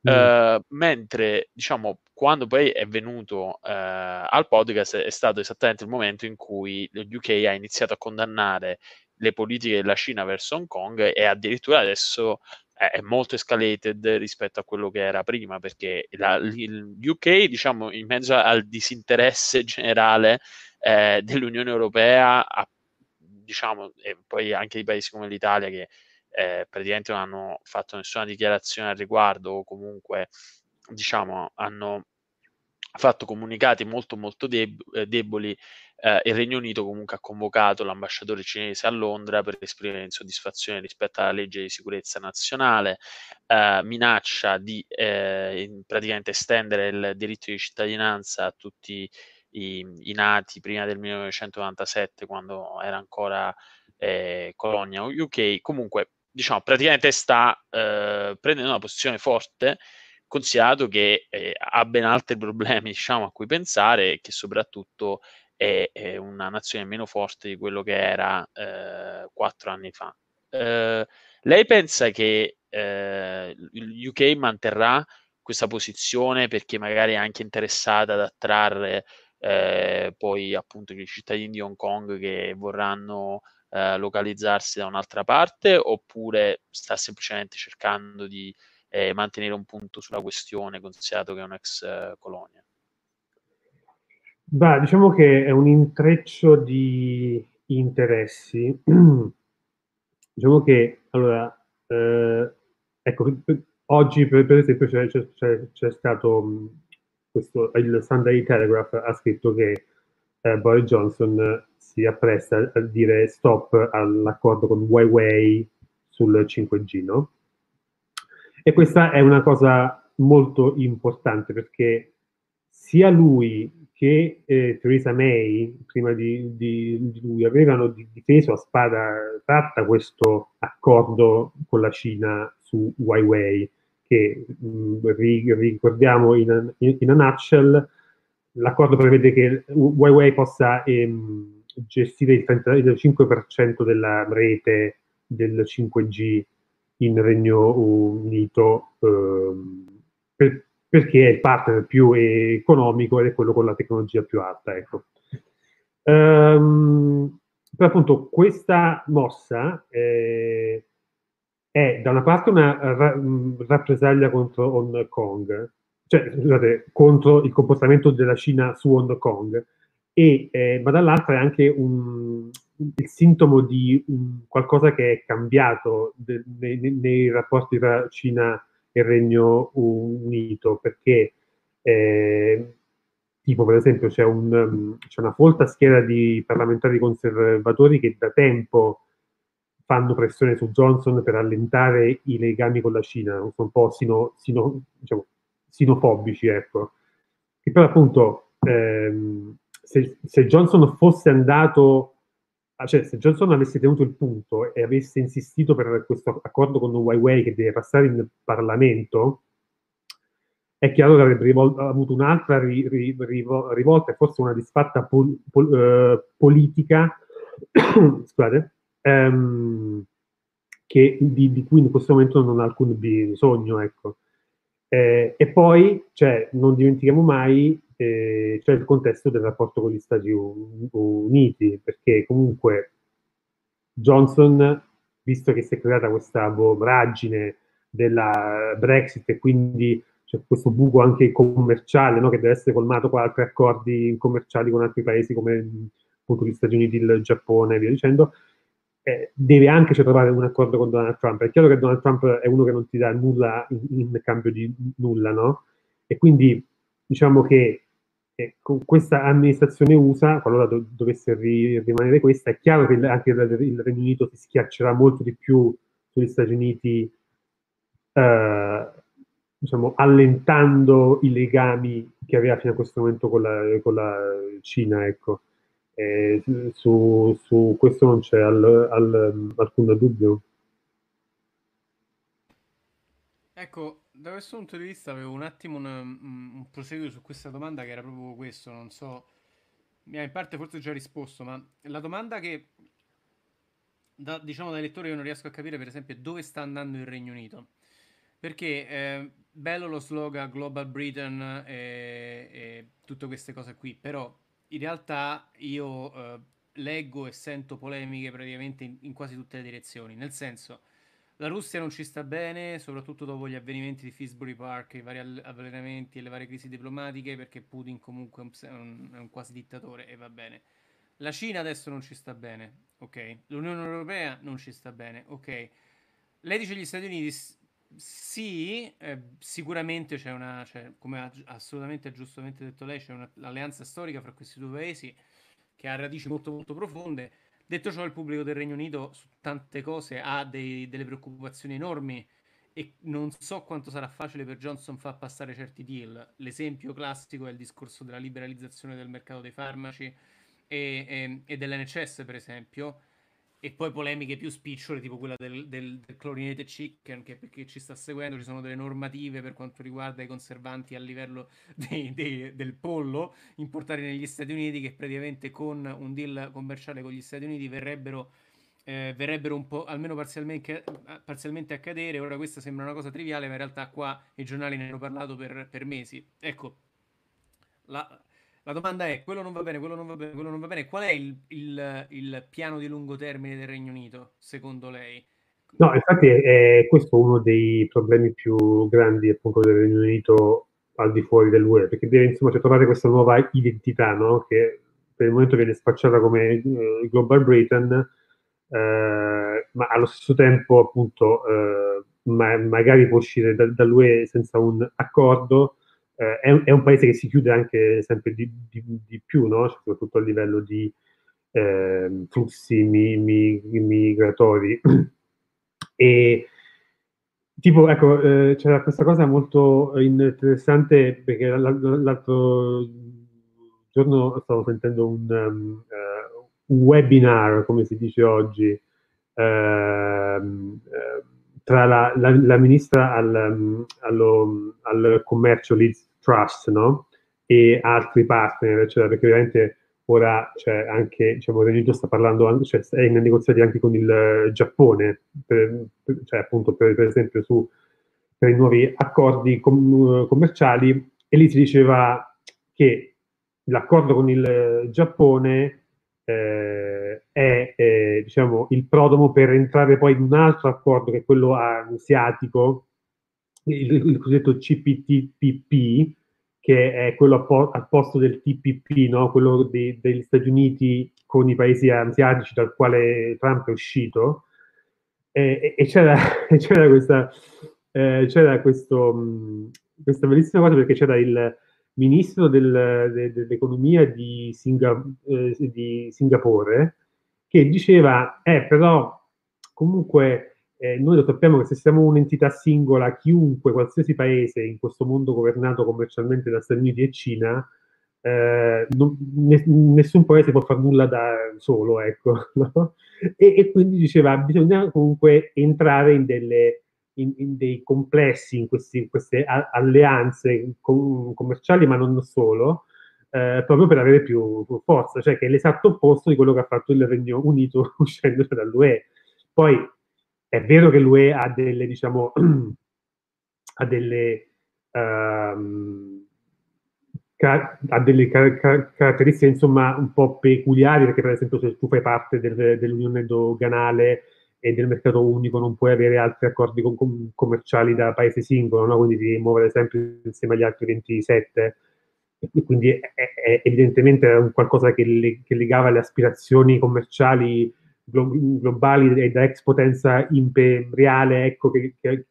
Mm. Uh, mentre diciamo quando poi è venuto uh, al podcast è stato esattamente il momento in cui l'UK ha iniziato a condannare le politiche della Cina verso Hong Kong e addirittura adesso è molto escalated rispetto a quello che era prima, perché la, il UK, diciamo, in mezzo al disinteresse generale eh, dell'Unione Europea, ha, diciamo, e poi anche di paesi come l'Italia che eh, praticamente non hanno fatto nessuna dichiarazione al riguardo o comunque, diciamo, hanno fatto comunicati molto molto deb- eh, deboli eh, il Regno Unito comunque ha convocato l'ambasciatore cinese a Londra per esprimere insoddisfazione rispetto alla legge di sicurezza nazionale, eh, minaccia di eh, praticamente estendere il diritto di cittadinanza a tutti i, i, nati prima del 1997 quando era ancora eh, colonia UK. Comunque, diciamo, praticamente sta eh, prendendo una posizione forte considerato che eh, ha ben altri problemi diciamo, a cui pensare e che soprattutto è, è, una nazione meno forte di quello che era eh, quattro anni fa. Eh, lei pensa che eh, il UK manterrà questa posizione perché magari è anche interessata ad attrarre eh, poi appunto i cittadini di Hong Kong che vorranno eh, localizzarsi da un'altra parte oppure sta semplicemente cercando di eh, mantenere un punto sulla questione, considerato che è un'ex eh, colonia? Beh, diciamo che è un intreccio di interessi. diciamo che, allora, eh, ecco, oggi per, per esempio c'è, c'è, c'è, stato questo, il Sunday Telegraph ha scritto che eh, Boris Johnson si appresta a dire stop all'accordo con Huawei sul 5G, no? E questa è una cosa molto importante perché sia lui che eh, Theresa May, prima di, di, di, lui, avevano difeso a spada tratta questo accordo con la Cina su Huawei, che mh, mm, ricordiamo in, in, in, a nutshell, l'accordo prevede che Huawei possa ehm, gestire il, 30, il 5% della rete del 5G in Regno Unito ehm, per, perché è il partner più economico ed è quello con la tecnologia più alta. Ecco. Um, per appunto questa mossa eh, è da una parte una ra- rappresaglia contro Hong Kong, cioè scusate, contro il comportamento della Cina su Hong Kong, e, eh, ma dall'altra è anche un, il sintomo di un, qualcosa che è cambiato de, nei, nei, rapporti tra Cina e Regno Unito, perché eh, tipo per esempio c'è, un, c'è, una folta schiera di parlamentari conservatori che da tempo fanno pressione su Johnson per allentare i legami con la Cina, un po' sino, sino, diciamo, sinofobici, ecco. Che però appunto ehm, se, se Johnson fosse andato Ah, cioè, se Johnson avesse tenuto il punto e avesse insistito per questo accordo con Huawei che deve passare in Parlamento, è chiaro che avrebbe rivol- avuto un'altra ri- ri- rivolta e forse una disfatta pol- pol- uh, politica scusate, um, che, di, di, cui in questo momento non ha alcun bisogno. Ecco. Eh, e poi, cioè, non dimentichiamo mai eh, cioè il contesto del rapporto con gli Stati Uniti, perché comunque Johnson, visto che si è creata questa voragine della Brexit e quindi c'è questo buco anche commerciale no, che deve essere colmato con altri accordi commerciali con altri paesi come appunto gli Stati Uniti, il Giappone e via dicendo, eh, deve anche trovare un accordo con Donald Trump. È chiaro che Donald Trump è uno che non ti dà nulla in, in cambio di nulla, no? E quindi diciamo che e con questa amministrazione USA, qualora do- dovesse ri- rimanere questa, è chiaro che anche il, il, Regno Unito si schiaccerà molto di più sugli Stati Uniti, eh, diciamo, allentando i legami che aveva fino a questo momento con la, con la Cina. Ecco. Eh, su, su, questo non c'è al, al, alcun dubbio. Ecco, da questo punto di vista avevo un attimo un, un proseguo su questa domanda che era proprio questo, non so, mi ha in parte forse già risposto, ma la domanda che da, diciamo dai lettori io non riesco a capire per esempio dove sta andando il Regno Unito. Perché eh, bello lo slogan Global Britain e, e, tutte queste cose qui, però in realtà io eh, leggo e sento polemiche praticamente in, in quasi tutte le direzioni, nel senso la Russia non ci sta bene, soprattutto dopo gli avvenimenti di Finsbury Park, i vari avvelenamenti e le varie crisi diplomatiche, perché Putin comunque è un, è un quasi dittatore e va bene. La Cina adesso non ci sta bene, ok. L'Unione Europea non ci sta bene, ok. Lei dice gli Stati Uniti, sì, eh, sicuramente c'è una, c'è, come ha assolutamente giustamente detto lei, c'è un'alleanza storica fra questi due paesi che ha radici molto molto profonde Detto ciò, il pubblico del Regno Unito su tante cose ha dei, delle preoccupazioni enormi e non so quanto sarà facile per Johnson far passare certi deal. L'esempio classico è il discorso della liberalizzazione del mercato dei farmaci e, e, e dell'NHS, per esempio e poi polemiche più spicciole, tipo quella del, del, del chlorinated chicken, che per ci sta seguendo ci sono delle normative per quanto riguarda i conservanti a livello dei, dei, del pollo importati negli Stati Uniti, che praticamente con un deal commerciale con gli Stati Uniti verrebbero, eh, verrebbero un po' almeno parzialmente, parzialmente a cadere. Ora questa sembra una cosa triviale, ma in realtà qua i giornali ne hanno parlato per, per mesi. Ecco, la, la domanda è, quello non va bene, quello non va bene, quello non va bene. Qual è il, il, il piano di lungo termine del Regno Unito, secondo lei? No, infatti è, è questo uno dei problemi più grandi appunto del Regno Unito al di fuori dell'UE, perché deve insomma cioè, trovare questa nuova identità, no? che per il momento viene spacciata come uh, Global Britain, uh, ma allo stesso tempo appunto uh, ma, magari può uscire da, dall'UE senza un accordo, eh, è, è, un paese che si chiude anche sempre di, di, di più, no? soprattutto a livello di eh, flussi mi, mi, migratori. e tipo, ecco, eh, c'era questa cosa molto interessante perché l'altro giorno stavo sentendo un, um, uh, un webinar, come si dice oggi, uh, uh, tra la, la, la ministra al, um, allo, al, commercio Liz Trust no? e altri partner, eccetera, perché ovviamente ora c'è anche, diciamo, Regno sta parlando, cioè è in negoziati anche con il Giappone, per, per, cioè appunto per, per, esempio su, per i nuovi accordi com, commerciali e lì si diceva che l'accordo con il Giappone eh, è eh, diciamo, il prodomo per entrare poi in un altro accordo che è quello asiatico, il, il cosiddetto CPTPP, che è quello al posto del TPP, no? quello de- degli Stati Uniti con i paesi asiatici dal quale Trump è uscito. E, e c'era, c'era, questa, eh, c'era questo, questa bellissima cosa perché c'era il, ministro del, de, dell'economia di, Singa, eh, di, Singapore che diceva, eh però comunque eh, noi lo sappiamo che se siamo un'entità singola, chiunque, qualsiasi paese in questo mondo governato commercialmente da Stati Uniti e Cina, eh, non, nessun paese può fare nulla da solo, ecco. No? E, e, quindi diceva, bisogna comunque entrare in delle in, in dei complessi, in, questi, queste alleanze com, commerciali, ma non solo, eh, proprio per avere più, forza, cioè che è l'esatto opposto di quello che ha fatto il Regno Unito uscendo dall'UE. Poi è vero che l'UE ha delle, diciamo, ha delle, um, ca- ha delle car- car- caratteristiche insomma un po' peculiari, perché per esempio se tu fai parte del, dell'Unione doganale e del mercato unico non puoi avere altri accordi com- commerciali da paese singolo, no? quindi devi muovere sempre insieme agli altri 27. Quindi è, è, evidentemente qualcosa che, le, che, legava le aspirazioni commerciali glo- globali e da ex potenza imperiale ecco, che, che,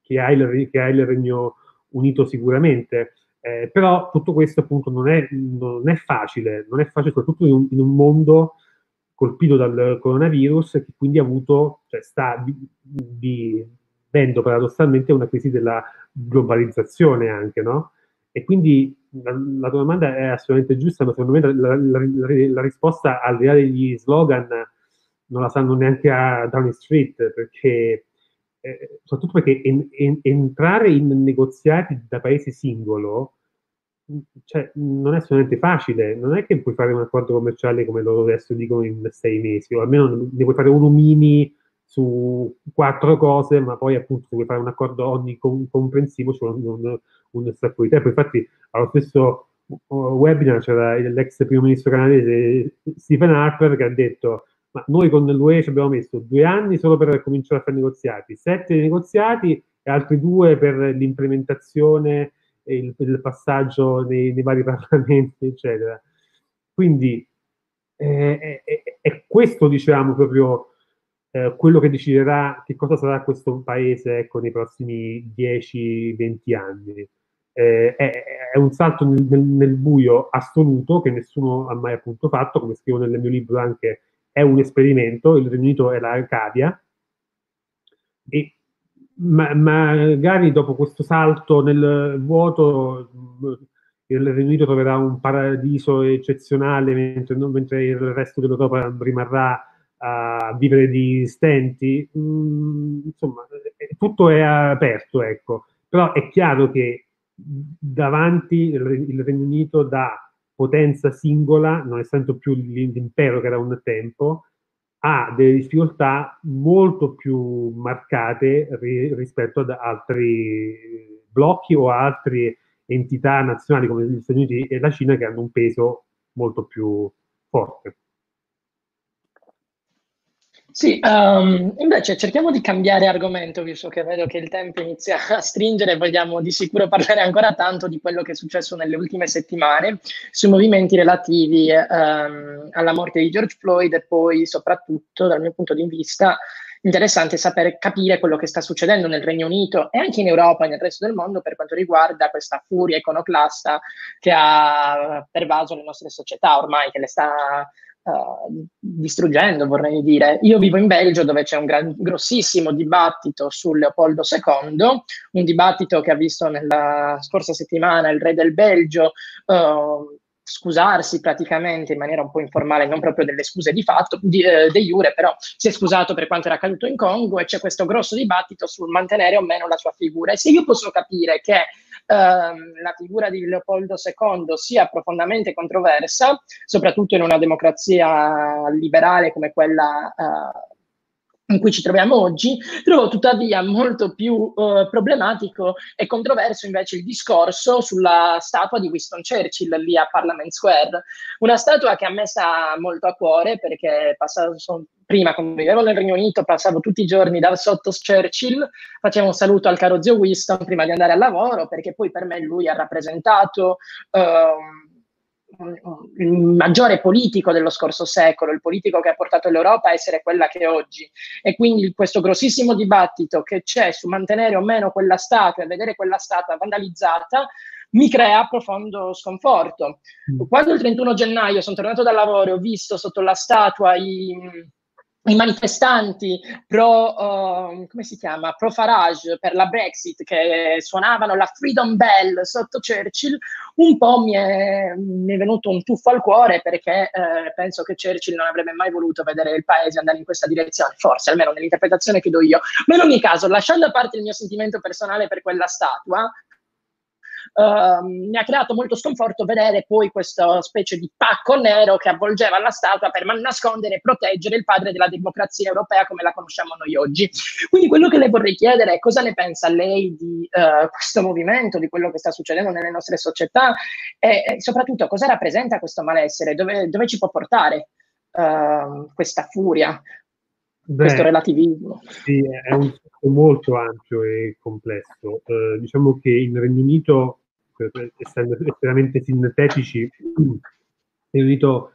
che, ha il, il Regno Unito sicuramente. Eh, però tutto questo appunto non è, non è facile, non è facile soprattutto in un, in un mondo colpito dal coronavirus che quindi ha avuto, cioè sta vivendo paradossalmente una crisi della globalizzazione anche, no? E quindi la, tua domanda è assolutamente giusta, ma secondo me la, la, la, risposta al di là degli slogan non la sanno neanche a Downing Street, perché eh, soprattutto perché en, en, entrare in negoziati da paese singolo cioè, non è assolutamente facile, non è che puoi fare un accordo commerciale come loro adesso dicono in sei mesi, o almeno ne puoi fare uno mini su quattro cose, ma poi appunto se vuoi fare un accordo onnicomprensivo c'è un, un, un sacco di tempo. Infatti allo stesso uh, webinar c'era l'ex primo ministro canadese Stephen Harper che ha detto ma noi con l'UE ci abbiamo messo due anni solo per cominciare a fare negoziati, sette negoziati e altri due per l'implementazione e il, il passaggio nei, nei, vari parlamenti, eccetera. Quindi eh, è, è, questo, diciamo, proprio eh, quello che deciderà che cosa sarà questo paese ecco, nei prossimi 10-20 anni. Eh, è, è, un salto nel, nel, nel, buio assoluto che nessuno ha mai appunto fatto, come scrivo nel mio libro anche è un esperimento, il Regno Unito è la cavia, e ma, magari dopo questo salto nel vuoto il Regno Unito troverà un paradiso eccezionale mentre, mentre il resto dell'Europa rimarrà a vivere di stenti. Mm, insomma, tutto è aperto, ecco. Però è chiaro che davanti il, Regno Unito da potenza singola, non essendo più l'impero che era un tempo, ha delle difficoltà molto più marcate ri- rispetto ad altri blocchi o altre entità nazionali come gli Stati Uniti e la Cina che hanno un peso molto più forte. Sì, um, invece cerchiamo di cambiare argomento, visto che vedo che il tempo inizia a stringere e vogliamo di sicuro parlare ancora tanto di quello che è successo nelle ultime settimane sui movimenti relativi um, alla morte di George Floyd e poi soprattutto dal mio punto di vista interessante sapere capire quello che sta succedendo nel Regno Unito e anche in Europa e nel resto del mondo per quanto riguarda questa furia iconoclasta che ha pervaso le nostre società ormai, che le sta Uh, distruggendo, vorrei dire. Io vivo in Belgio dove c'è un gran, grossissimo dibattito su Leopoldo II, un dibattito che ha visto nella scorsa settimana il re del Belgio uh, scusarsi praticamente in maniera un po' informale, non proprio delle scuse di fatto, di, eh, de jure, però si è scusato per quanto era accaduto in Congo e c'è questo grosso dibattito sul mantenere o meno la sua figura. E se io posso capire che ehm, la figura di Leopoldo II sia profondamente controversa, soprattutto in una democrazia liberale come quella eh, in cui ci troviamo oggi, trovo tuttavia molto più uh, problematico e controverso invece il discorso sulla statua di Winston Churchill lì a Parliament Square. Una statua che a me sta molto a cuore perché passavo, son, prima, quando vivevo nel Regno Unito, passavo tutti i giorni da sotto Churchill, facevo un saluto al caro zio Winston prima di andare al lavoro perché poi per me lui ha rappresentato... Uh, il maggiore politico dello scorso secolo, il politico che ha portato l'Europa a essere quella che è oggi. E quindi questo grossissimo dibattito che c'è su mantenere o meno quella statua e vedere quella statua vandalizzata mi crea profondo sconforto. Mm. Quando il 31 gennaio sono tornato dal lavoro e ho visto sotto la statua i i manifestanti pro, uh, come si chiama, pro Farage per la Brexit che suonavano la Freedom Bell sotto Churchill, un po' mi è, mi è venuto un tuffo al cuore perché eh, penso che Churchill non avrebbe mai voluto vedere il paese andare in questa direzione, forse almeno nell'interpretazione che do io. Ma in ogni caso, lasciando a parte il mio sentimento personale per quella statua, uh, mi ha creato molto sconforto vedere poi questa specie di pacco nero che avvolgeva la statua per nascondere e proteggere il padre della democrazia europea come la conosciamo noi oggi. Quindi quello che le vorrei chiedere è cosa ne pensa lei di uh, questo movimento, di quello che sta succedendo nelle nostre società e, e soprattutto cosa rappresenta questo malessere, dove, dove ci può portare uh, questa furia, Beh, questo relativismo. Sì, è un molto ampio e complesso. Uh, diciamo che in Regno Unito essendo estremamente sintetici, il Unito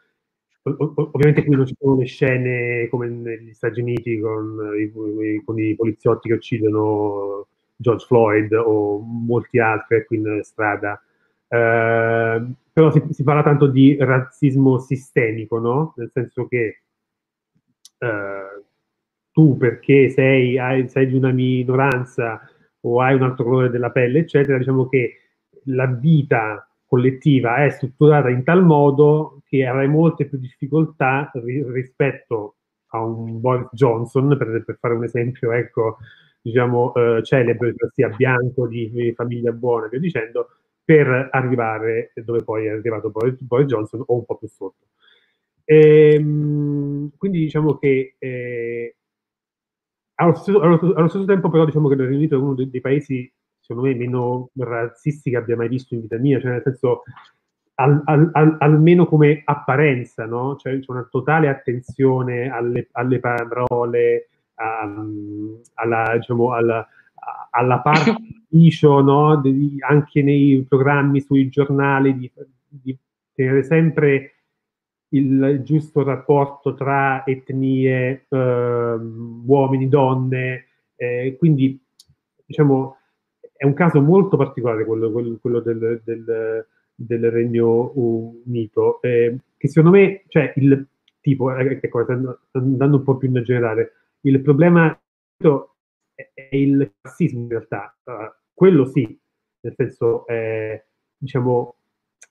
ovviamente qui non ci sono le scene come negli Stati Uniti con i, con i poliziotti che uccidono George Floyd o molti altri qui in strada. Eh, però si, si, parla tanto di razzismo sistemico, no? Nel senso che eh, tu perché sei, hai, sei, di una minoranza o hai un altro colore della pelle, eccetera, diciamo che la vita collettiva è strutturata in tal modo che avrai molte più difficoltà ri- rispetto a un Boris Johnson, per, per fare un esempio, ecco, diciamo, eh, celebre, sia bianco, di, di famiglia buona, via dicendo, per arrivare dove poi è arrivato Boris, Boris Johnson o un po' più sotto. E, ehm, quindi diciamo che eh, allo, stesso, allo, allo, stesso, tempo però diciamo che il Regno Unito è uno dei, dei paesi secondo me, meno razzisti che abbia mai visto in vita mia, cioè nel senso al, al, almeno come apparenza, no? Cioè c'è una totale attenzione alle, alle parole, a, alla, diciamo, alla, alla parte no? di, anche nei programmi, sui giornali, di, di tenere sempre il giusto rapporto tra etnie, eh, uomini, donne, eh, quindi diciamo è un caso molto particolare quello, quello, quello del, del, del, Regno Unito, eh, che secondo me, cioè il tipo, eh, ecco, andando un po' più in generale, il problema è il razzismo in realtà, quello sì, nel senso, eh, diciamo,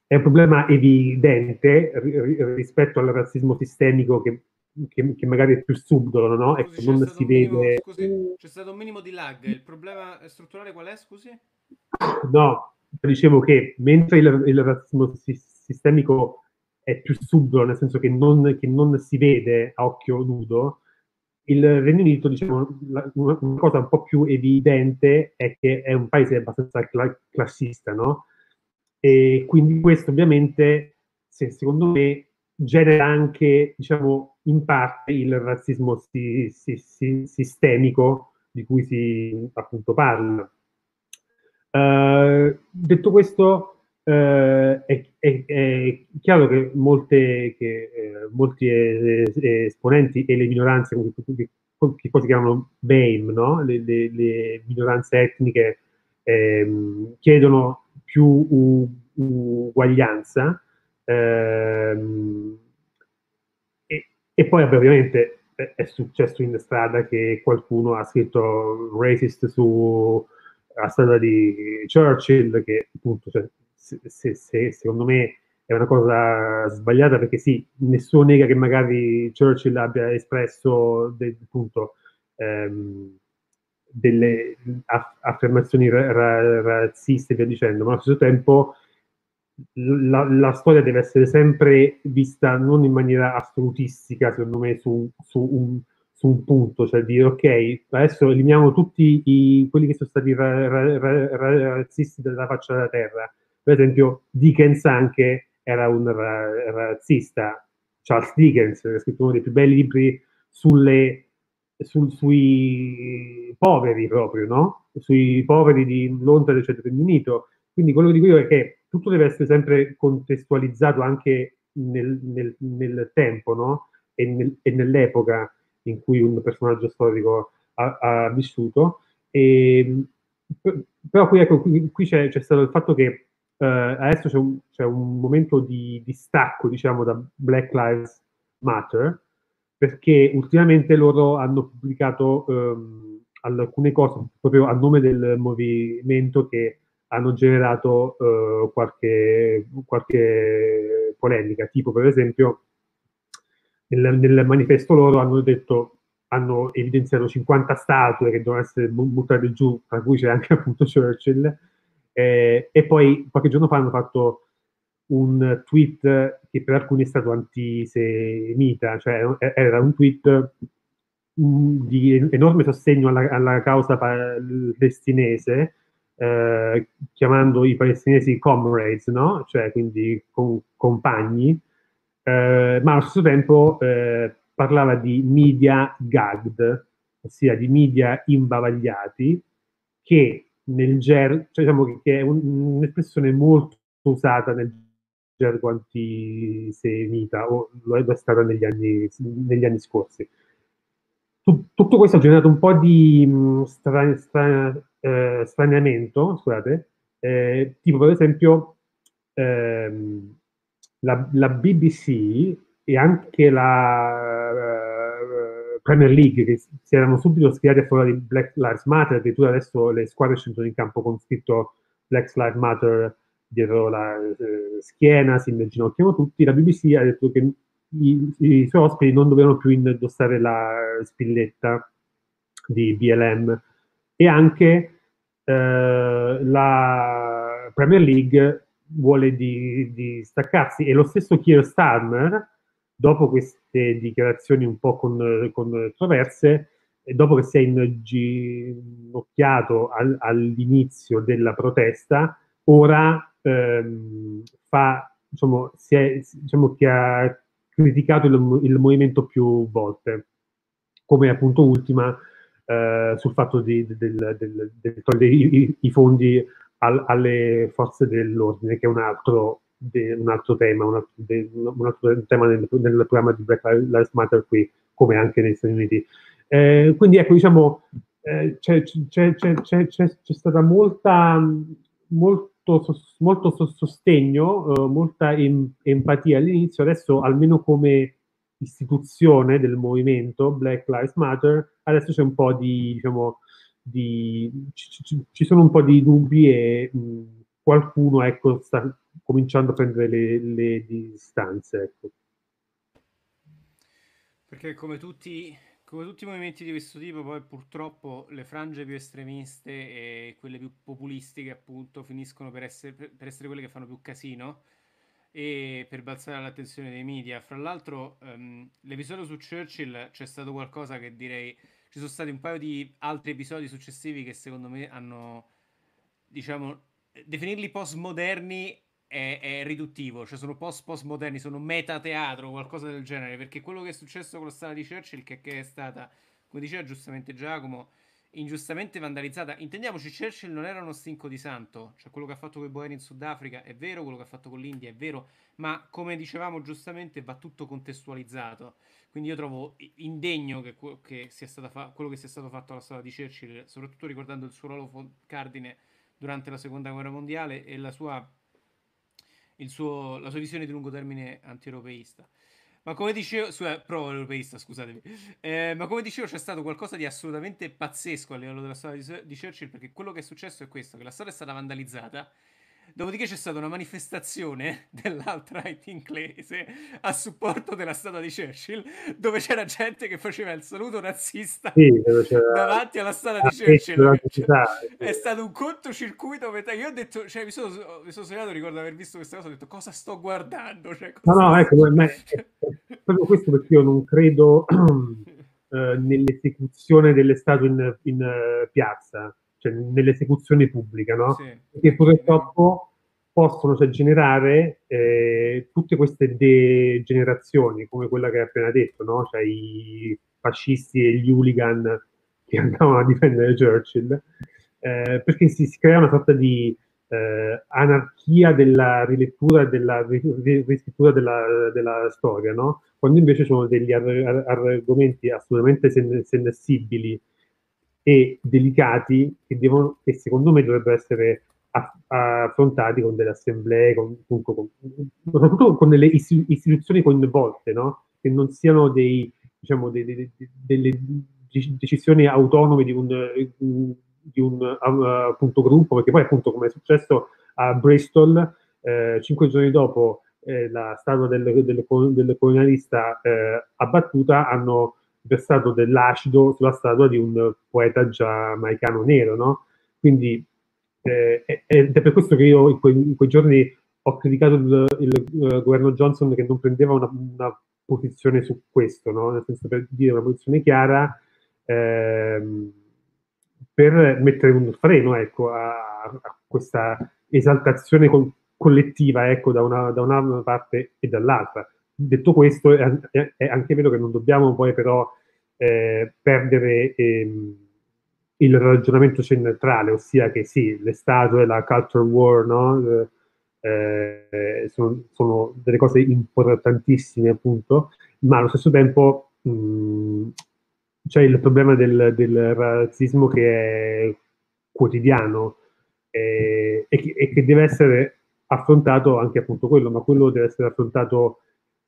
è un problema evidente ri- rispetto al razzismo sistemico che, che, che, magari è più subdolo, no? Scusi, e non si minimo, vede... Scusi, c'è stato un minimo di lag. Il problema strutturale qual è, scusi? No, dicevo che mentre il, il razzismo sistemico è più subdolo, nel senso che non, che non si vede a occhio nudo, il Regno Unito, diciamo, una, una, cosa un po' più evidente è che è un paese abbastanza cla- classista, no? E quindi questo ovviamente, se, secondo me, genera anche, diciamo, in parte il razzismo si, si, si, sistemico di cui si appunto parla. Uh, detto questo, uh, è, è, è, chiaro che, molte, che eh, molti esponenti e le minoranze, che, che poi si chiamano BAME, no? le, le, le, minoranze etniche, ehm, chiedono più uguaglianza. Ehm, e, poi ovviamente è successo in strada che qualcuno ha scritto racist su la strada di Churchill, che appunto cioè, se, se, se, secondo me è una cosa sbagliata perché sì, nessuno nega che magari Churchill abbia espresso del, appunto, ehm, delle affermazioni ra- ra- razziste via dicendo, ma allo stesso tempo la, la, storia deve essere sempre vista non in maniera assolutistica, secondo me, su, su, un, su un, punto, cioè dire ok, adesso eliminiamo tutti i, quelli che sono stati ra, razzisti dalla faccia della terra. Per esempio, Dickens anche era un razzista, Charles Dickens, ha scritto uno dei più belli libri sulle sul, sui poveri proprio, no? Sui poveri di Londra del Centro Unito. Quindi quello che dico io è che tutto deve essere sempre contestualizzato anche nel, nel, nel tempo, no? E, nel, e, nell'epoca in cui un personaggio storico ha, ha vissuto. E, però qui, ecco, qui, qui c'è, c'è, stato il fatto che uh, adesso c'è un, c'è un momento di, di stacco, diciamo, da Black Lives Matter, perché ultimamente loro hanno pubblicato ehm, alcune cose proprio a nome del movimento che hanno generato eh, qualche, qualche, polemica, tipo per esempio nel, nel, manifesto loro hanno detto hanno evidenziato 50 statue che devono essere buttate giù, tra cui c'è anche appunto Churchill, eh, e poi qualche giorno fa hanno fatto un tweet che per alcuni è stato antisemita, cioè era un tweet mm, di enorme sostegno alla, alla causa palestinese, eh, chiamando i palestinesi comrades, no? cioè quindi con, compagni, eh, ma allo stesso tempo eh, parlava di media gagged, ossia di media imbavagliati, che nel ger, cioè diciamo che è un, un'espressione molto usata nel gergo antisemita o lo è stata negli anni, negli anni scorsi. tutto questo ha generato un po' di mm, stra, stra, eh, straniamento, scusate, eh, tipo per esempio ehm, la, la, BBC e anche la uh, Premier League che si erano subito schierati a favore di Black Lives Matter, addirittura adesso le squadre scendono in campo con scritto Black Lives Matter dietro la eh, schiena, si immaginocchiano tutti, la BBC ha detto che i, i, suoi ospiti non dovevano più indossare la spilletta di BLM e anche eh, la Premier League vuole di, di, staccarsi. E lo stesso Keir Starmer dopo queste dichiarazioni un po' con, controverse e dopo che si è inginocchiato al, all'inizio della protesta ora ehm, fa diciamo, si è, diciamo, che ha criticato il, il, movimento più volte, come appunto ultima eh, sul fatto di, del, del, del togliere i, i fondi al, alle forze dell'ordine, che è un altro, de, un altro tema, un altro, de, un altro tema nel, nel, programma di Black Lives Matter qui, come anche negli Stati Uniti. Eh, quindi ecco, diciamo, eh, c'è, c'è, c'è, c'è, stata molta, molto, molto sostegno, eh, molta em, empatia all'inizio, adesso almeno come istituzione del movimento Black Lives Matter, adesso c'è un po' di, diciamo, di ci, ci, sono un po' di dubbi e mh, qualcuno ecco, sta cominciando a prendere le, le distanze. Ecco. Perché come tutti come tutti i movimenti di questo tipo, poi purtroppo le frange più estremiste e quelle più populistiche, appunto, finiscono per essere, per essere quelle che fanno più casino e per balzare l'attenzione dei media. Fra l'altro, um, l'episodio su Churchill c'è stato qualcosa che direi. Ci sono stati un paio di altri episodi successivi che secondo me hanno, diciamo, definirli postmoderni è, è riduttivo, cioè sono post postmoderni, sono metateatro, qualcosa del genere, perché quello che è successo con la strada di Churchill, che, che è stata, come diceva giustamente Giacomo, ingiustamente vandalizzata. Intendiamoci, Churchill non era uno stinco di santo, cioè quello che ha fatto con i Boeri in Sudafrica è vero, quello che ha fatto con l'India è vero, ma come dicevamo giustamente va tutto contestualizzato. Quindi io trovo indegno che, che fa- quello che sia stato fatto alla strada di Churchill, soprattutto ricordando il suo ruolo cardine durante la seconda guerra mondiale e la sua suo, la sua visione di lungo termine anti-europeista. Ma come dicevo, su, pro-europeista, scusatemi. Eh, ma come dicevo, c'è stato qualcosa di assolutamente pazzesco a livello della storia di Churchill, perché quello che è successo è questo: che la storia è stata vandalizzata Dopodiché c'è stata una manifestazione dell'alt-right inglese a supporto della statua di Churchill, dove c'era gente che faceva il saluto razzista sì, davanti alla statua di Churchill. È stato un cortocircuito. Io ho detto, cioè, mi sono, mi sono segnato, ricordo aver visto questa cosa, ho detto cosa sto guardando. Cioè, cosa no, no, ecco, ma è, proprio questo perché io non credo eh, nell'esecuzione delle statue in, in uh, piazza cioè nell'esecuzione pubblica, no? Sì. Che purtroppo possono cioè, generare eh, tutte queste degenerazioni, come quella che hai appena detto, no? Cioè i fascisti e gli hooligan che andavano a difendere Churchill, eh, perché si, si, crea una sorta di eh, anarchia della rilettura e della riscrittura della, della, storia, no? Quando invece sono degli ar- argomenti assolutamente sen- sensibili e delicati che, devono, che secondo me dovrebbero essere affrontati con delle assemblee, con, con, con, soprattutto con delle istituzioni coinvolte, no? che non siano dei, diciamo, dei, dei, delle decisioni autonome di un, di un appunto, gruppo, perché poi appunto come è successo a Bristol, eh, cinque giorni dopo eh, la statua del, del, del colonialista eh, abbattuta hanno versato dell'acido sulla statua di un poeta giamaicano nero, no? Quindi eh, ed è per questo che io in, que, in quei giorni ho criticato il, il, il, governo Johnson che non prendeva una, una posizione su questo, no? Nel senso per dire una posizione chiara ehm, per mettere un freno ecco, a, a questa esaltazione col, collettiva ecco, da, una, da una parte e dall'altra detto questo, è, anche vero che non dobbiamo poi però eh, perdere ehm, il ragionamento centrale, ossia che sì, le statue, la culture war, no? eh, sono, sono, delle cose importantissime appunto, ma allo stesso tempo mh, c'è il problema del, del, razzismo che è quotidiano eh, e, che, e che deve essere affrontato anche appunto quello, ma quello deve essere affrontato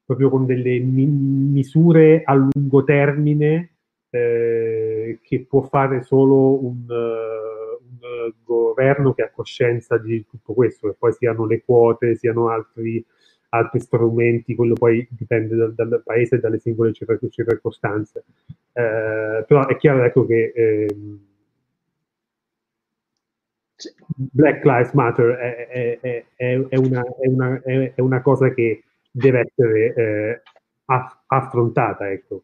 proprio con delle mi- misure a lungo termine eh, che può fare solo un, uh, un, governo che ha coscienza di tutto questo, che poi siano le quote, siano altri, altri strumenti, quello poi dipende dal, dal paese e dalle singole circostanze. Eh, però è chiaro ecco, che eh, Black Lives Matter è, è, è, è una, una, una, cosa che deve essere eh, affrontata. Ecco.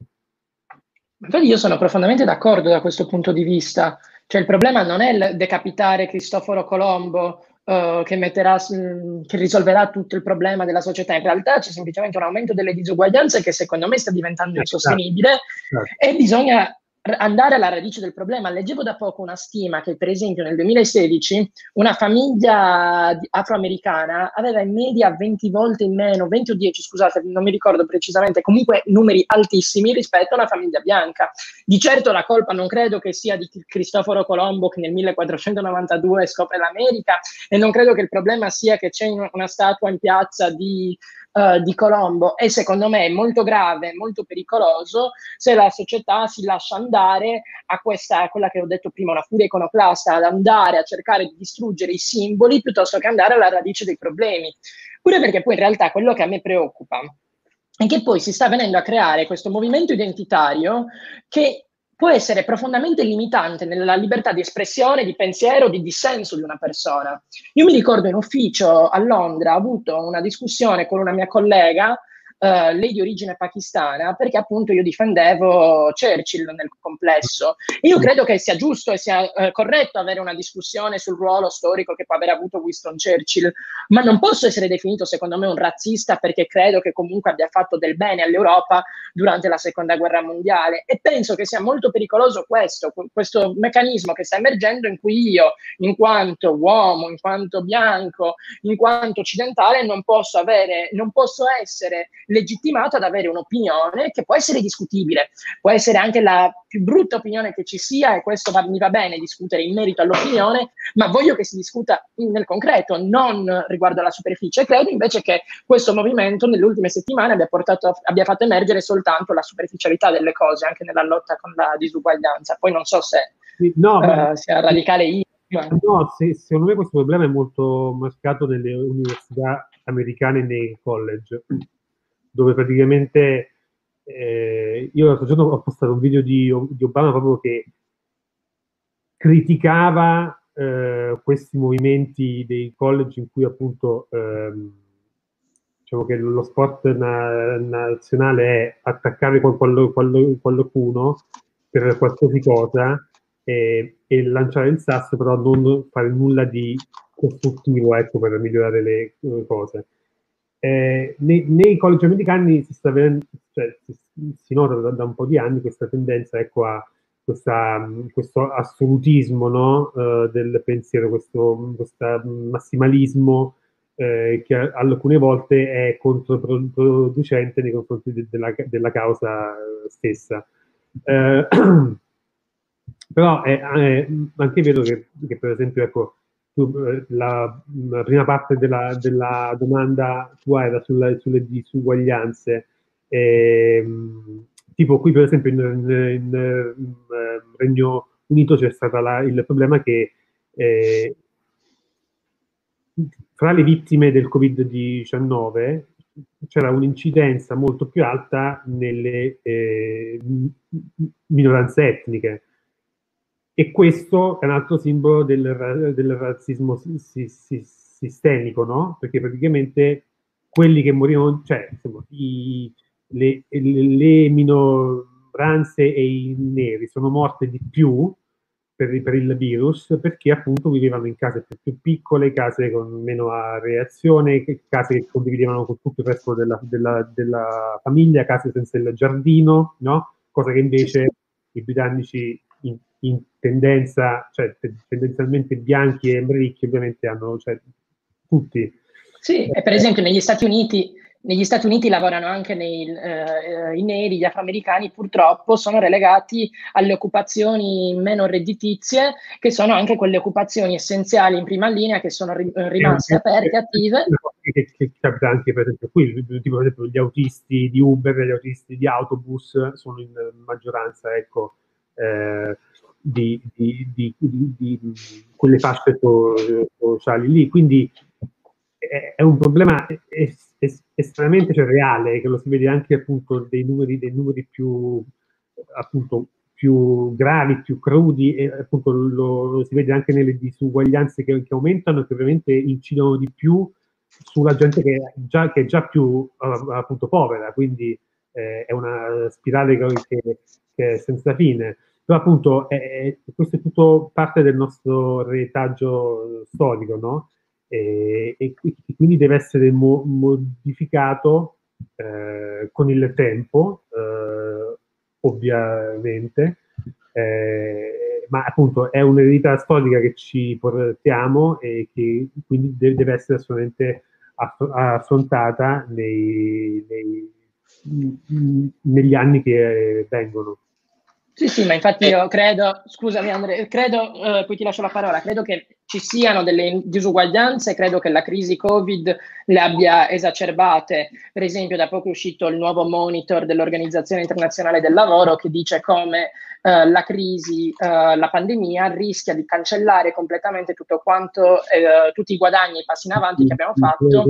Infatti io sono profondamente d'accordo da questo punto di vista. Cioè il problema non è il decapitare Cristoforo Colombo uh, che, metterà, che risolverà tutto il problema della società. In realtà c'è semplicemente un aumento delle disuguaglianze che secondo me sta diventando certo. insostenibile certo. e bisogna andare alla radice del problema. Leggevo da poco una stima che, per esempio, nel 2016 una famiglia afroamericana aveva in media 20 volte in meno, 20 o 10, scusate, non mi ricordo precisamente, comunque numeri altissimi rispetto a una famiglia bianca. Di certo la colpa non credo che sia di Cristoforo Colombo che nel 1492 scopre l'America e non credo che il problema sia che c'è una statua in piazza di uh, di Colombo e secondo me è molto grave, molto pericoloso se la società si lascia andare a questa, a quella che ho detto prima, una furia iconoclasta, ad andare a cercare di distruggere i simboli piuttosto che andare alla radice dei problemi. Pure perché poi in realtà quello che a me preoccupa è che poi si sta venendo a creare questo movimento identitario che può essere profondamente limitante nella libertà di espressione, di pensiero, di dissenso di una persona. Io mi ricordo in ufficio a Londra, ho avuto una discussione con una mia collega uh, lei di origine pakistana, perché appunto io difendevo Churchill nel complesso. Io credo che sia giusto e sia uh, corretto avere una discussione sul ruolo storico che può aver avuto Winston Churchill, ma non posso essere definito secondo me un razzista perché credo che comunque abbia fatto del bene all'Europa durante la seconda guerra mondiale e penso che sia molto pericoloso questo, questo meccanismo che sta emergendo in cui io, in quanto uomo, in quanto bianco, in quanto occidentale, non posso avere, non posso essere legittimato ad avere un'opinione che può essere discutibile, può essere anche la più brutta opinione che ci sia e questo va, mi va bene discutere in merito all'opinione, ma voglio che si discuta nel concreto, non riguardo alla superficie. Credo invece che questo movimento nelle ultime settimane abbia, portato, abbia fatto emergere soltanto la superficialità delle cose, anche nella lotta con la disuguaglianza. Poi non so se no, uh, sia radicale io. No, se, secondo me questo problema è molto marcato nelle università americane e nei college dove praticamente eh, io l'altro giorno ho postato un video di, di Obama proprio che criticava eh, questi movimenti dei college in cui appunto ehm, diciamo che lo sport na- nazionale è attaccare qual- qual- qualcuno per qualsiasi cosa e, e, lanciare il sasso però non fare nulla di costruttivo ecco, per migliorare le, le cose eh, nei, nei, college americani si, sta vedendo, cioè, si, si nota da, da, un po' di anni questa tendenza ecco, a questa, questo assolutismo no? uh, del pensiero, questo, massimalismo eh, che alcune volte è controproducente nei confronti de, della, della, causa stessa. Eh, però è, è, anche vero che, che per esempio ecco, eh, la, la, prima parte della, della, domanda tua era sulla, sulle disuguaglianze. E, tipo qui per esempio in, in, in, in Regno Unito c'è stato la, il problema che eh, fra le vittime del Covid-19 c'era un'incidenza molto più alta nelle eh, minoranze etniche e questo è un altro simbolo del, del razzismo si, si, sistemico, no? Perché praticamente quelli che morivano, cioè insomma, i, le, le, le, minoranze e i neri sono morte di più per, per, il virus perché appunto vivevano in case più, più, piccole, case con meno reazione, case che condividevano con tutto il resto della, della, della famiglia, case senza il giardino, no? Cosa che invece i britannici in, in tendenza, cioè tendenzialmente bianchi e ricchi ovviamente hanno, cioè, tutti. Sì, e per esempio negli Stati Uniti, negli Stati Uniti lavorano anche nei, eh, i neri, gli afroamericani purtroppo sono relegati alle occupazioni meno redditizie, che sono anche quelle occupazioni essenziali in prima linea che sono ri- rimaste aperte, attive. Che, che, capita anche per esempio qui, tipo per esempio gli autisti di Uber, gli autisti di autobus sono in maggioranza, ecco, eh, di, di, di, di, quelle fasce sociali lì. Quindi è un problema estremamente cioè, reale, che lo si vede anche appunto dei numeri, dei numeri più, appunto, più gravi, più crudi, e appunto lo, lo, si vede anche nelle disuguaglianze che, che aumentano, che ovviamente incidono di più sulla gente che, già, che è già più appunto povera, quindi eh, è una spirale che, che, è senza fine. Però appunto è, questo è tutto parte del nostro retaggio storico, no? e, e quindi deve essere mo- modificato eh, con il tempo, eh, ovviamente, eh, ma appunto è un'eredità storica che ci portiamo e che quindi deve, deve essere assolutamente aff- affrontata nei, nei, negli anni che vengono. Sì, sì, ma infatti io credo, scusami Andrea, credo, eh, poi ti lascio la parola, credo che ci siano delle disuguaglianze, credo che la crisi Covid le abbia esacerbate. Per esempio, da poco è uscito il nuovo monitor dell'Organizzazione Internazionale del Lavoro che dice come eh, la crisi, eh, la pandemia rischia di cancellare completamente tutto quanto, eh, tutti i guadagni e i passi in avanti che abbiamo fatto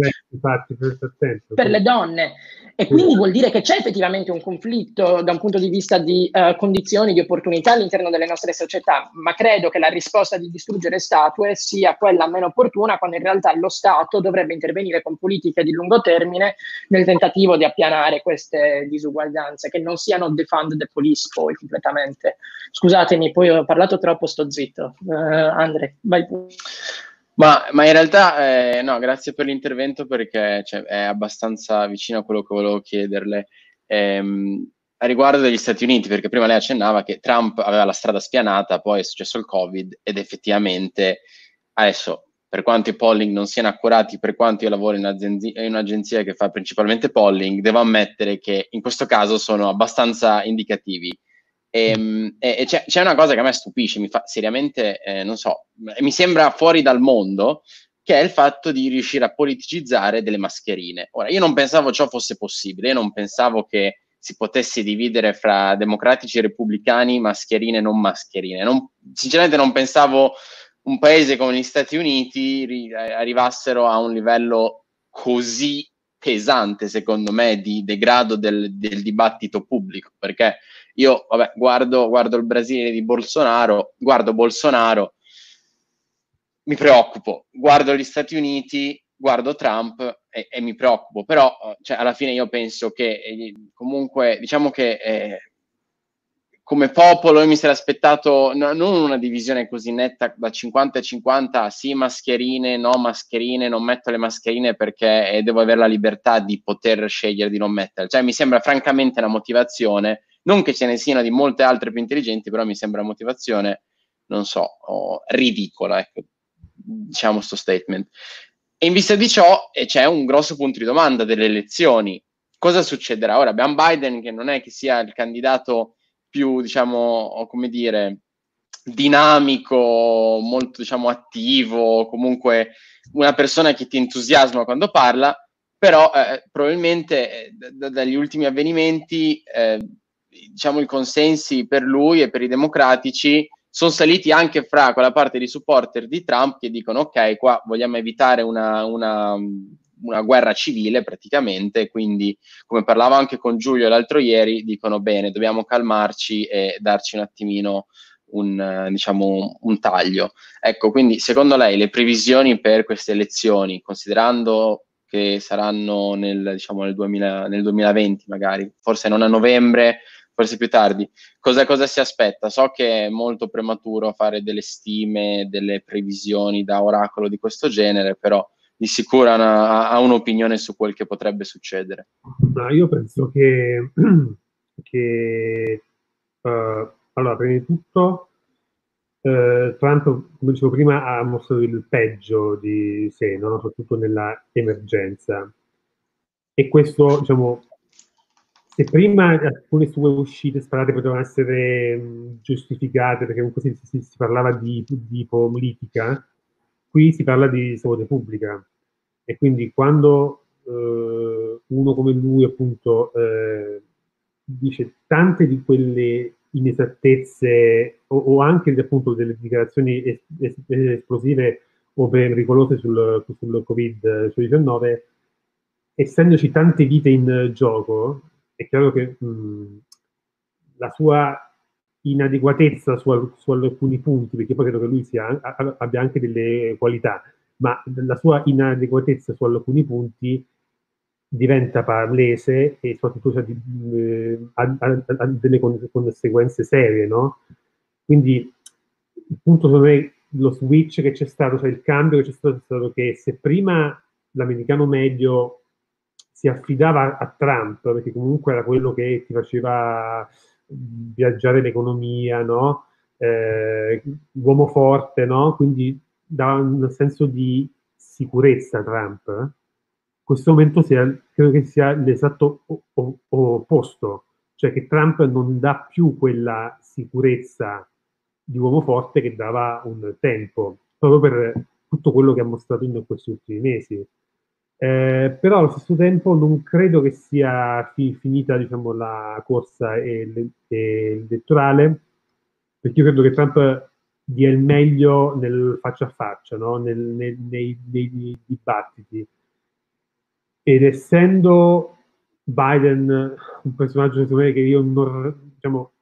per le donne. E quindi vuol dire che c'è effettivamente un conflitto da un punto di vista di uh, condizioni, di opportunità all'interno delle nostre società, ma credo che la risposta di distruggere statue sia quella meno opportuna quando in realtà lo Stato dovrebbe intervenire con politiche di lungo termine nel tentativo di appianare queste disuguaglianze, che non siano defund the police poi completamente. Scusatemi, poi ho parlato troppo, sto zitto. Uh, Andre, vai pure. Ma, ma, in realtà, eh, no, grazie per l'intervento perché cioè, è abbastanza vicino a quello che volevo chiederle. Ehm, a riguardo degli Stati Uniti, perché prima lei accennava che Trump aveva la strada spianata, poi è successo il Covid ed effettivamente adesso, per quanto i polling non siano accurati, per quanto io lavoro in, azienzi- in un'agenzia che fa principalmente polling, devo ammettere che in questo caso sono abbastanza indicativi. Ehm, e, e c'è, c'è, una cosa che a me stupisce, mi fa seriamente, eh, non so, mi sembra fuori dal mondo, che è il fatto di riuscire a politicizzare delle mascherine. Ora, io non pensavo ciò fosse possibile, io non pensavo che si potesse dividere fra democratici e repubblicani, mascherine e non mascherine. Non, sinceramente non pensavo un paese come gli Stati Uniti ri- arrivassero a un livello così pesante, secondo me, di degrado del, del dibattito pubblico, perché io, vabbè, guardo, guardo il Brasile di Bolsonaro, guardo Bolsonaro, mi preoccupo, guardo gli Stati Uniti, guardo Trump e, e mi preoccupo, però cioè, alla fine io penso che eh, comunque, diciamo che eh, come popolo io mi sarei aspettato no, non una divisione così netta da 50 a 50, sì mascherine, no mascherine, non metto le mascherine perché eh, devo avere la libertà di poter scegliere di non metterle. Cioè mi sembra francamente una motivazione non che ce ne siano di molte altre più intelligenti, però mi sembra motivazione, non so, oh, ridicola, ecco, diciamo questo statement. E in vista di ciò eh, c'è un grosso punto di domanda delle elezioni. Cosa succederà? Ora abbiamo Biden che non è che sia il candidato più, diciamo, come dire, dinamico, molto, diciamo, attivo, comunque una persona che ti entusiasma quando parla, però eh, probabilmente eh, d- dagli ultimi avvenimenti eh, diciamo, i consensi per lui e per i democratici sono saliti anche fra quella parte di supporter di Trump che dicono ok, qua vogliamo evitare una, una, una guerra civile praticamente, quindi come parlavo anche con Giulio l'altro ieri, dicono bene, dobbiamo calmarci e darci un attimino un, diciamo, un taglio. Ecco, quindi secondo lei le previsioni per queste elezioni, considerando che saranno nel, diciamo, nel, 2000, nel 2020 magari, forse non a novembre, forse più tardi. Cosa, cosa, si aspetta? So che è molto prematuro fare delle stime, delle previsioni da oracolo di questo genere, però di sicuro ha, ha un'opinione su quel che potrebbe succedere. No, io penso che, che uh, allora, prima di tutto, uh, Trump, come dicevo prima, ha mostrato il peggio di sé, no? soprattutto nella emergenza. E questo, diciamo, se prima alcune sue uscite sparate potevano essere mh, giustificate perché comunque si, si, si parlava di, di, politica, qui si parla di salute pubblica. E quindi quando eh, uno come lui appunto eh, dice tante di quelle inesattezze o, o anche appunto delle dichiarazioni es, es, esplosive o pericolose sul, sul Covid-19, essendoci tante vite in gioco, è chiaro che mh, la sua inadeguatezza su, su, alcuni punti, perché poi credo che lui sia, abbia anche delle qualità, ma la sua inadeguatezza su alcuni punti diventa palese e soprattutto eh, ha, ha, ha, delle conseguenze serie, no? Quindi il punto secondo me lo switch che c'è stato, cioè il cambio che c'è stato, è stato che se prima l'americano medio si affidava a Trump, perché comunque era quello che ti faceva viaggiare l'economia, no? Eh, uomo forte, no? Quindi dava un senso di sicurezza Trump. In questo momento sia, credo che sia l'esatto opposto, cioè che Trump non dà più quella sicurezza di uomo forte che dava un tempo, proprio per tutto quello che ha mostrato in questi ultimi mesi. Eh, però allo stesso tempo non credo che sia fi- finita diciamo, la corsa elettorale, perché io credo che Trump dia il meglio nel faccia a faccia, no? nel, nel, nei, nei, dibattiti. Ed essendo Biden un personaggio me, che io non, diciamo,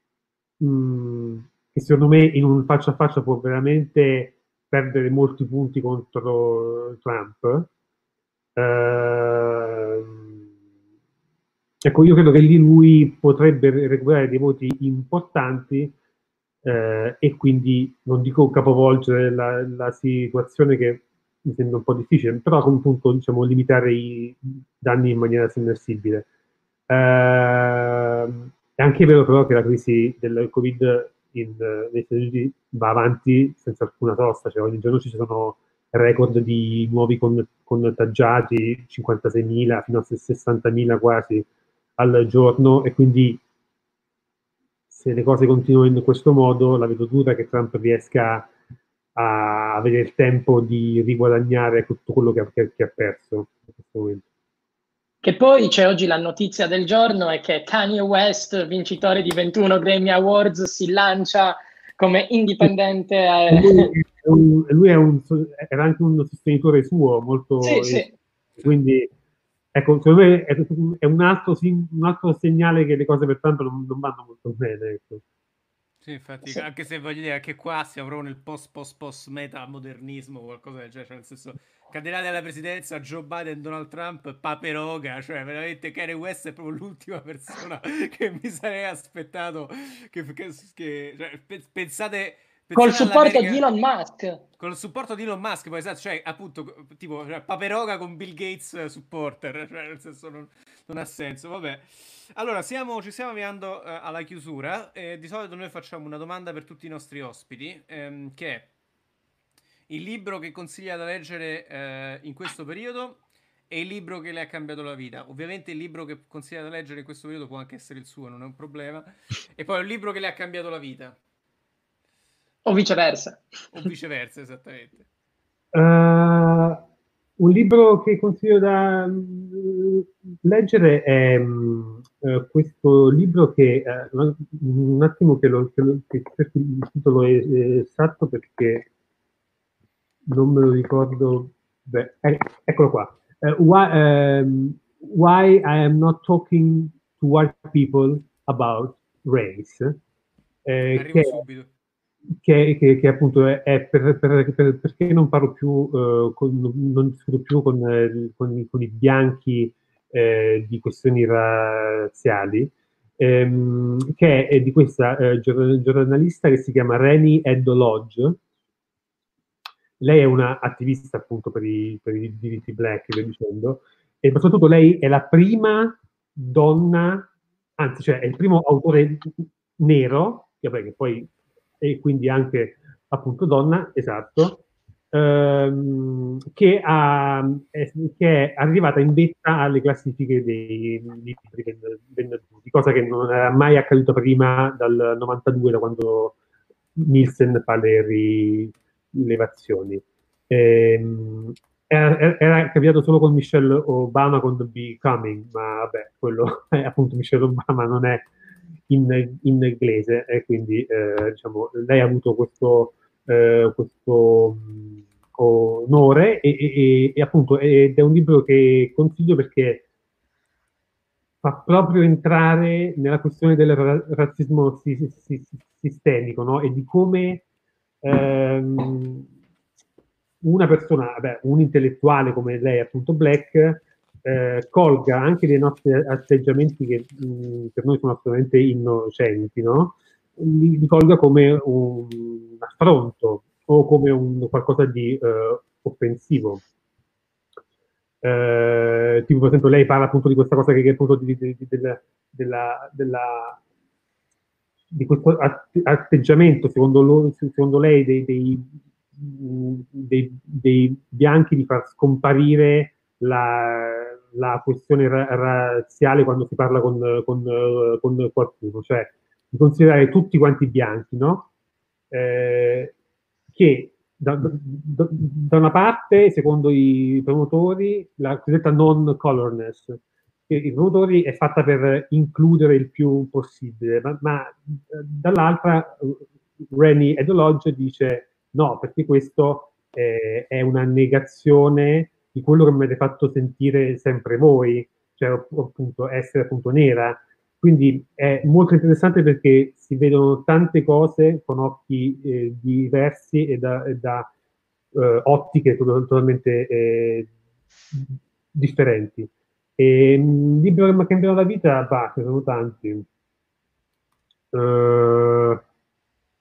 mh, mm, che secondo me in un faccia a faccia può veramente perdere molti punti contro Trump, ecco, io credo che lì lui potrebbe recuperare dei voti importanti eh, e quindi non dico capovolgere la, la, situazione che mi sembra un po' difficile, però appunto diciamo, limitare i danni in maniera sensibile. Eh, è anche vero però che la crisi del Covid in, negli Stati Uniti va avanti senza alcuna sosta, cioè ogni giorno ci sono record di nuovi con, contagiati, 56.000 fino a 60.000 quasi al giorno e quindi se le cose continuano in questo modo la vedo dura che Trump riesca a avere il tempo di riguadagnare tutto quello che ha, che ha perso in questo momento. Che poi c'è oggi la notizia del giorno è che Kanye West, vincitore di 21 Grammy Awards, si lancia come indipendente. Eh. Lui, è un, lui è un, era anche un sostenitore suo, molto... Sì, sì. Quindi, ecco, secondo me è, è un, altro, un, altro, segnale che le cose per tanto non, non vanno molto bene. Ecco. Sì, infatti, sì. anche se voglio dire, anche qua siamo proprio nel post post post meta modernismo, qualcosa del genere, cioè nel senso, candidati alla presidenza Joe Biden, Donald Trump, paperoga, cioè veramente Kanye West è proprio l'ultima persona che mi sarei aspettato che, che, che cioè, pensate Col supporto di Elon Musk. Con il supporto di Elon Musk, poi esatto, cioè appunto, tipo, cioè, Paperoga con Bill Gates supporter, cioè nel senso non, non ha senso, vabbè. Allora, siamo, ci stiamo avviando uh, alla chiusura e di solito noi facciamo una domanda per tutti i nostri ospiti, ehm, che è il libro che consiglia da leggere eh, in questo periodo e il libro che le ha cambiato la vita. Ovviamente il libro che consiglia da leggere in questo periodo può anche essere il suo, non è un problema. E poi un libro che le ha cambiato la vita. O viceversa. O viceversa, esattamente. Uh, un libro che consiglio da uh, leggere è uh, questo libro che un attimo che lo, che lo che il titolo è, è esatto perché non me lo ricordo. Beh, eh, eccolo qua. Why, um, why, I am not talking to white people about race. Eh, Arrivo che, subito che, che, che appunto è, è per, per, per, perché non parlo più, eh, con, non discuto più con, eh, con, con i bianchi eh, di questioni razziali, ehm, che è di questa eh, giornalista che si chiama Reni Eddo Lodge. Lei è una attivista appunto per i, per i diritti black, via dicendo, e soprattutto lei è la prima donna, anzi, cioè è il primo autore nero, che, che poi e quindi anche appunto donna, esatto, ehm, che, ha, è, che, è, arrivata in vetta alle classifiche dei libri venduti, cosa che non era mai accaduta prima dal 92, da quando Nielsen fa le rilevazioni. Ehm, era, era, capitato solo con Michelle Obama con The Becoming, ma vabbè, quello è appunto Michelle Obama non è in, in inglese e quindi eh, diciamo, lei ha avuto questo, eh, questo mh, onore e, e, e, appunto ed è un libro che consiglio perché fa proprio entrare nella questione del razzismo si, si, si, sistemico no? e di come ehm, una persona, vabbè, un intellettuale come lei, appunto Black, eh, colga anche dei nostri atteggiamenti che mh, per noi sono assolutamente innocenti, no? li, li colga come un affronto o come un qualcosa di eh, offensivo. Eh, tipo, per esempio, lei parla appunto di questa cosa che, che appunto di, di, di, della, della, della, di questo atteggiamento, secondo, loro, secondo lei, dei, dei, dei, dei, bianchi di far scomparire la, la questione ra- razziale quando si parla con, con, con, qualcuno, cioè di considerare tutti quanti bianchi, no? Eh, che da, da, da, una parte, secondo i promotori, la cosiddetta non-colorness, che i promotori è fatta per includere il più possibile, ma, ma dall'altra Rennie Edolodge dice no, perché questo eh, è una negazione di quello che mi avete fatto sentire sempre voi, cioè appunto essere appunto nera. Quindi è molto interessante perché si vedono tante cose con occhi eh, diversi e da, e da eh, ottiche totalmente eh, differenti. E il libro che mi ha cambiato la vita, bah, ce ne sono tanti. Uh,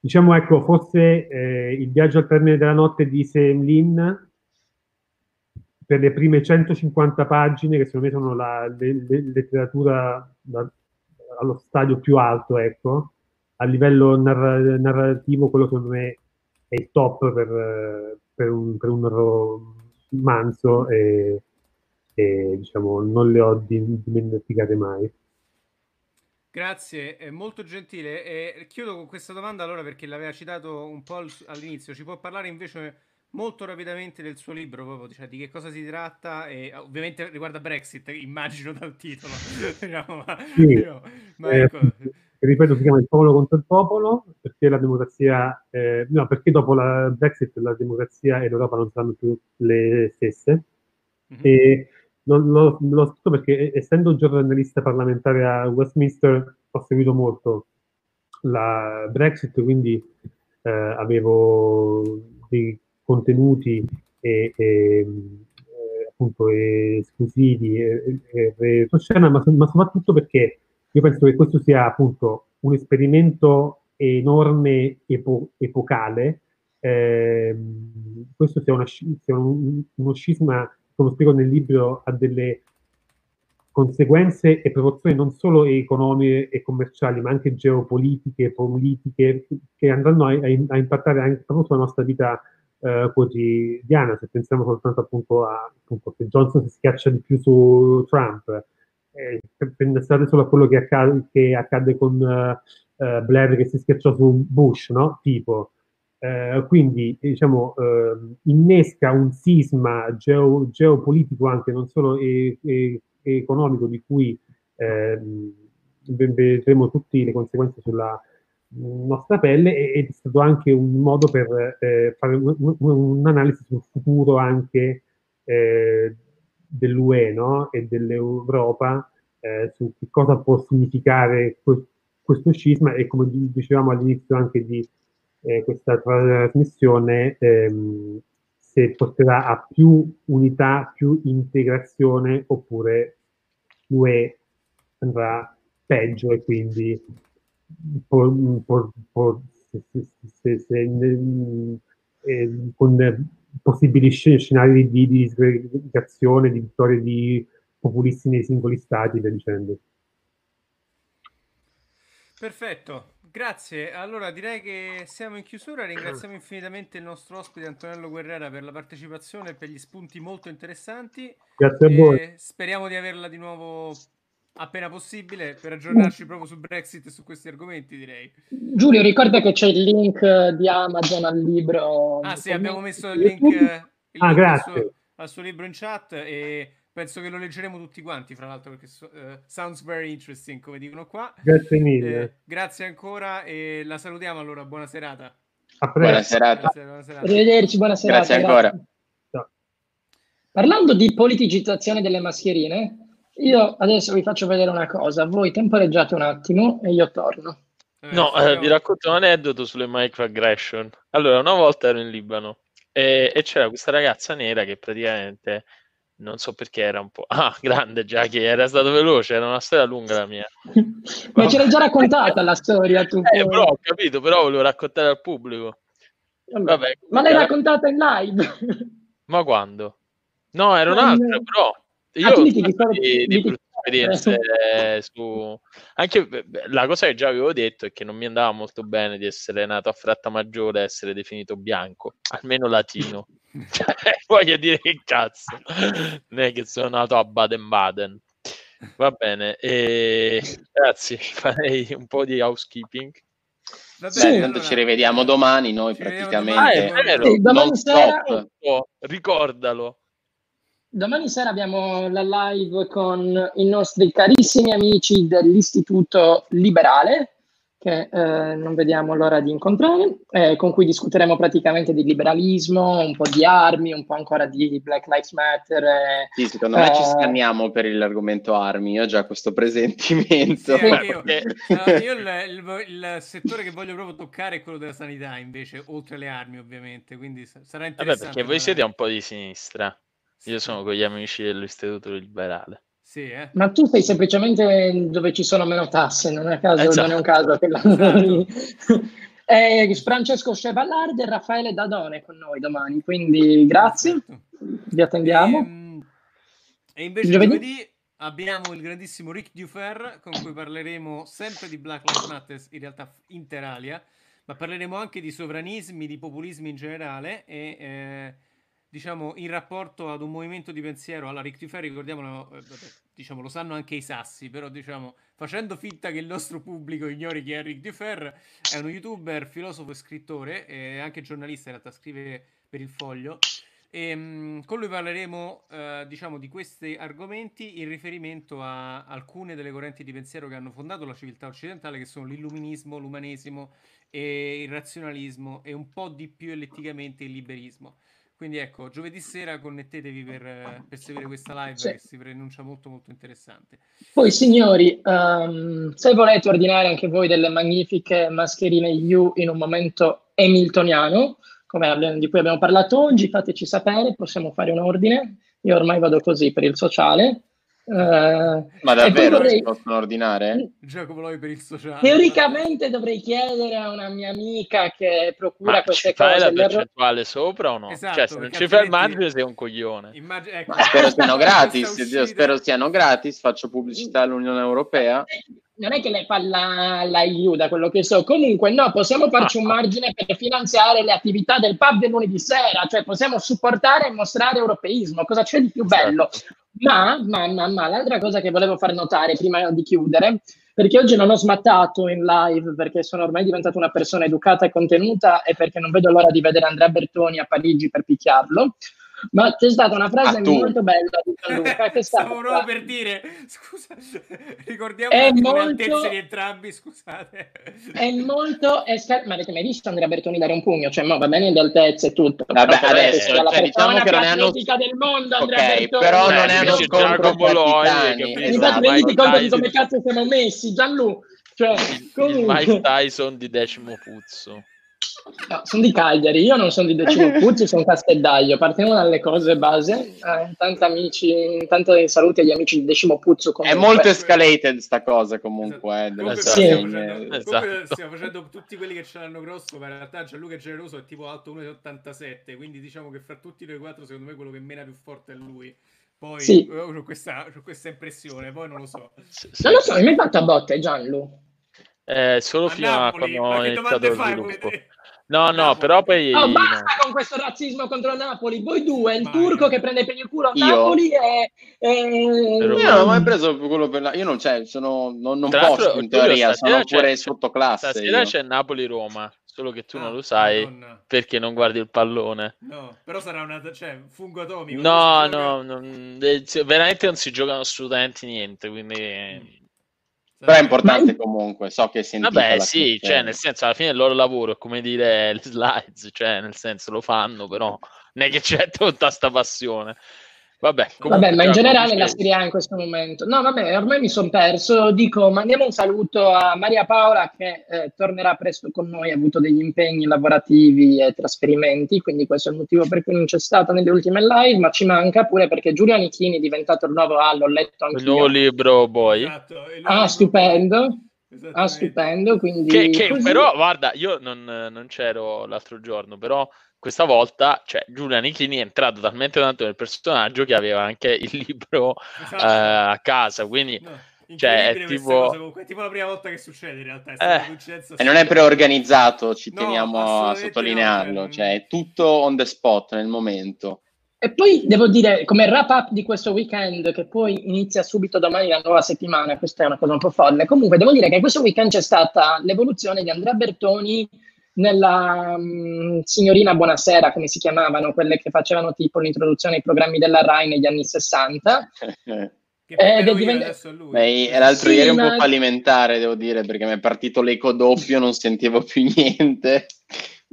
diciamo, ecco, forse eh, Il viaggio al termine della notte di Sam Lin, per le prime 150 pagine, che secondo me sono la le, le, letteratura da, allo stadio più alto, ecco, a livello narra- narrativo, quello secondo me è il top per, per un, per un romanzo e, e, diciamo non le ho dimenticate mai. Grazie, è molto gentile. E chiudo con questa domanda allora perché l'aveva citato un po' all'inizio. Ci può parlare invece molto rapidamente del suo libro, proprio, cioè di che cosa si tratta e ovviamente riguarda Brexit, immagino dal titolo. diciamo, ma, sì. diciamo, ma eh, ecco. ripeto, si chiama Il popolo contro il popolo, perché la democrazia, eh, no, perché dopo la Brexit la democrazia e l'Europa non saranno più le stesse. Mm-hmm. E non, l'ho, l'ho scritto perché essendo giornalista parlamentare a Westminster ho seguito molto la Brexit, quindi eh, avevo dei contenuti e, e eh, appunto esclusivi e, e, ma, ma, soprattutto perché io penso che questo sia appunto un esperimento enorme epo, epocale eh, questo sia, una, sia un, uno scisma come spiego nel libro ha delle conseguenze e proporzioni non solo economiche e commerciali, ma anche geopolitiche, politiche, che andranno a, a impattare anche proprio sulla nostra vita eh, quotidiana, se pensiamo soltanto appunto a appunto, che Johnson si schiaccia di più su Trump, eh, pensate solo a quello che accade, che accade con uh, Blair che si schiacciò su Bush, no? Tipo, eh, quindi diciamo eh, innesca un sisma geo, geopolitico anche non solo e, e, economico di cui eh, vedremo tutte le conseguenze sulla nostra pelle ed è stato anche un modo per eh, fare un'analisi sul futuro anche eh, dell'UE no? e dell'Europa eh, su che cosa può significare questo scisma e come dicevamo all'inizio anche di eh, questa trasmissione ehm, se porterà a più unità, più integrazione oppure l'UE andrà peggio e quindi por, por, por, se, se, eh, con possibili scenari di, di disgregazione, di vittorie di populisti nei singoli stati, via dicendo. Perfetto, grazie. Allora direi che siamo in chiusura. Ringraziamo infinitamente il nostro ospite Antonello Guerrera per la partecipazione e per gli spunti molto interessanti. Grazie a voi. Speriamo di averla di nuovo appena possibile per aggiornarci proprio su Brexit e su questi argomenti, direi. Giulio, ricorda che c'è il link di Amazon al libro. Ah sì, abbiamo messo il link, il ah, link grazie. Al, suo, al suo libro in chat e penso che lo leggeremo tutti quanti, fra l'altro, perché uh, sounds very interesting, come dicono qua. Grazie mille. Eh, grazie ancora e la salutiamo allora, buona serata. A presto. Buona serata. Grazie, buona serata. Arrivederci, buona serata. Grazie ancora. Parlando di politicizzazione delle mascherine, io adesso vi faccio vedere una cosa. Voi temporeggiate un attimo e io torno. No, eh, vi racconto un aneddoto sulle microaggression. Allora, una volta ero in Libano e, e c'era questa ragazza nera che praticamente non so perché era un po'. Ah, grande già che era stato veloce, era una storia lunga la mia. Ma ce l'hai già raccontata la storia tu? Eh, però ho capito, però volevo raccontare al pubblico. Vabbè, Ma l'hai cara- raccontata in live? Ma quando? No, era un'altra, però io Ah, ho dici di di, brutte esperienze eh, su... Anche beh, la cosa che già avevo detto è che non mi andava molto bene di essere nato a Frattamaggiore e essere definito bianco, almeno latino. Cioè, voglio dire che cazzo, non è che sono nato a Baden-Baden. Va bene, e... ragazzi, farei un po' di housekeeping. Va Beh, Sì. intanto allora, ci rivediamo domani, noi Ci praticamente domani, Ah, è vero. Sì, domani non sera- stop. Oh, ricordalo. Domani sera abbiamo la live con i nostri carissimi amici dell'Istituto Liberale, che eh, non vediamo l'ora di incontrare, eh, con cui discuteremo praticamente di liberalismo, un po' di armi, un po' ancora di Black Lives Matter. eh. Sì, secondo me ci Eh. scanniamo per l'argomento armi, io ho già questo presentimento. Sì, anche io. perché- No, io il, il- il settore che voglio proprio toccare è quello della sanità, invece, oltre alle armi, ovviamente. Quindi sa- sarà Vabbè, interessante. perché voi siete un po' di sinistra. Io sono con gli amici dell'Istituto Liberale. Sì, eh. Ma tu sei semplicemente dove ci sono meno tasse, non è, a caso, Esatto. non è un caso che lavori. Eh, Francesco Chevallard e Raffaele Dadone con noi domani, quindi grazie, vi attendiamo. Ehm, E, invece Giovedì? giovedì? abbiamo il grandissimo Rick Dufer con cui parleremo sempre di Black Lives Matter, in realtà interalia, ma parleremo anche di sovranismi, di populismi in generale e eh, diciamo in rapporto ad un movimento di pensiero alla Rick Dufer, ricordiamolo, eh, diciamo lo sanno anche i sassi, però diciamo facendo finta che il nostro pubblico ignori chi è Rick Dufer, è uno youtuber, filosofo e scrittore, e anche giornalista, in realtà scrive per il Foglio. E, mh, con lui parleremo, eh, diciamo, di questi argomenti in riferimento a alcune delle correnti di pensiero che hanno fondato la civiltà occidentale, che sono l'illuminismo, l'umanesimo il razionalismo e un po' di più eletticamente il liberismo. Quindi ecco, giovedì sera connettetevi per, per seguire questa live Sì. che si preannuncia molto molto interessante. Poi signori, ehm, se volete ordinare anche voi delle magnifiche mascherine U in un momento hamiltoniano, come di cui abbiamo parlato oggi, fateci sapere, possiamo fare un ordine. Io ormai vado così per il sociale. Eh, Ma e poi davvero vorrei- si possono ordinare? Giacomo Loi per il sociale. Teoricamente dovrei chiedere a una mia amica che procura Ma queste ci fai cose. la percentuale sopra o no? Esatto, cioè, se non ci fai il margine sei un coglione. Immag- ecco, Ma Spero siano gratis, uscita- io spero siano gratis, faccio pubblicità all'Unione Europea. Non è che lei fa la, la EU, da quello che so. Comunque, no, possiamo farci un margine per finanziare le attività del pub del lunedì sera, cioè possiamo supportare e mostrare europeismo. Cosa c'è di più bello? Esatto. Ma, ma, ma, ma l'altra cosa che volevo far notare prima di chiudere, perché oggi non ho smattato in live perché sono ormai diventata una persona educata e contenuta e perché non vedo l'ora di vedere Andrea Bertoni a Parigi per picchiarlo. Ma c'è stata una frase Ah, tu. molto bella di Gianluca che è Stavo proprio per dire, scusa, ricordiamo È le molto- altezze di entrambi, scusate. è molto esca- ma avete mai visto Andrea Bertoni dare un pugno? Cioè, mo, va bene le altezze e tutto. Vabbè, però adesso, sia la cioè, diciamo che non è uno- atletica del mondo, Andrea Ok, Bertoni. però non è uno scontro capito? Infatti, esatto. renditi conto di come cazzo siamo messi, Gianlu. Cioè, comunque, Mike Tyson di decimo puzzo. No, sono di Cagliari, io non sono di Decimo Puzzi, sono Castellaio. Partiamo dalle cose base. Eh, tanti amici, tanti saluti agli amici di Decimo Puzzo. È comunque. molto escalated sta cosa comunque. eh, della Comunque Esatto. stiamo, Sì. facendo, comunque Esatto. stiamo facendo tutti quelli che ce l'hanno grosso, ma in realtà Gianluca è generoso è tipo alto 1,87, quindi diciamo che fra tutti noi quattro secondo me quello che mena più forte è lui. Poi Sì. eh, ho questa, ho questa impressione, poi non lo so. Non lo so, mi hai fatto a botte, Gianlu. Eh, solo A fino a Napoli, quando ma ho che iniziato domande lo fai? sviluppo. Come te? No, no, però poi... Oh, no. basta con questo razzismo contro Napoli. Voi due, il Vai. turco che prende per il culo a Io? Napoli e... e- Io non ho mai preso quello per la... Io non, cioè, sono, non, non posso in teoria, sono c'è- pure sottoclasse. Stasera io. c'è Napoli-Roma, solo che tu Ah, non lo sai Madonna. perché non guardi il pallone. No, però sarà una cioè, fungo atomico. No, si gioca- no, eh, veramente non si giocano assolutamente niente, quindi... Però è importante Ma- comunque, so che sentite Vabbè, sì, cioè, nel senso, alla fine il loro lavoro è come dire le slides, cioè, nel senso, lo fanno, però non è che c'è tutta sta passione. Vabbè, comunque, Vabbè, ma in generale la. Serie A in questo momento. No, vabbè, ormai mi sono perso. Dico, mandiamo un saluto a Maria Paola che eh, tornerà presto con noi, ha avuto degli impegni lavorativi e trasferimenti, quindi questo è il motivo per cui non c'è stata nelle ultime live, ma ci manca pure perché Giulio Anichini è diventato il nuovo A, l'ho letto Il anch'io. nuovo libro, boy. Esatto, Ah, stupendo. Ah, stupendo, quindi... Che, che però, guarda, io non, non, c'ero l'altro giorno, però questa volta, cioè, Giulia Nicchini è entrato talmente tanto nel personaggio che aveva anche il libro esatto. uh, a casa, quindi... No. Cioè, è tipo... è tipo la prima volta che succede in realtà. Eh. E non è preorganizzato, ci no, teniamo a sottolinearlo. No, cioè, è tutto on the spot nel momento. E poi devo dire, come wrap up di questo weekend, che poi inizia subito domani la nuova settimana, questa è una cosa un po' folle. Comunque, devo dire che questo weekend c'è stata l'evoluzione di Andrea Bertoni nella um, signorina Buonasera, come si chiamavano, quelle che facevano tipo l'introduzione ai programmi della Rai negli anni 60. Che Ed è diventato lui. Beh, l'altro sì, ieri un po' fallimentare, devo dire, perché mi è partito l'eco doppio, non sentivo più niente.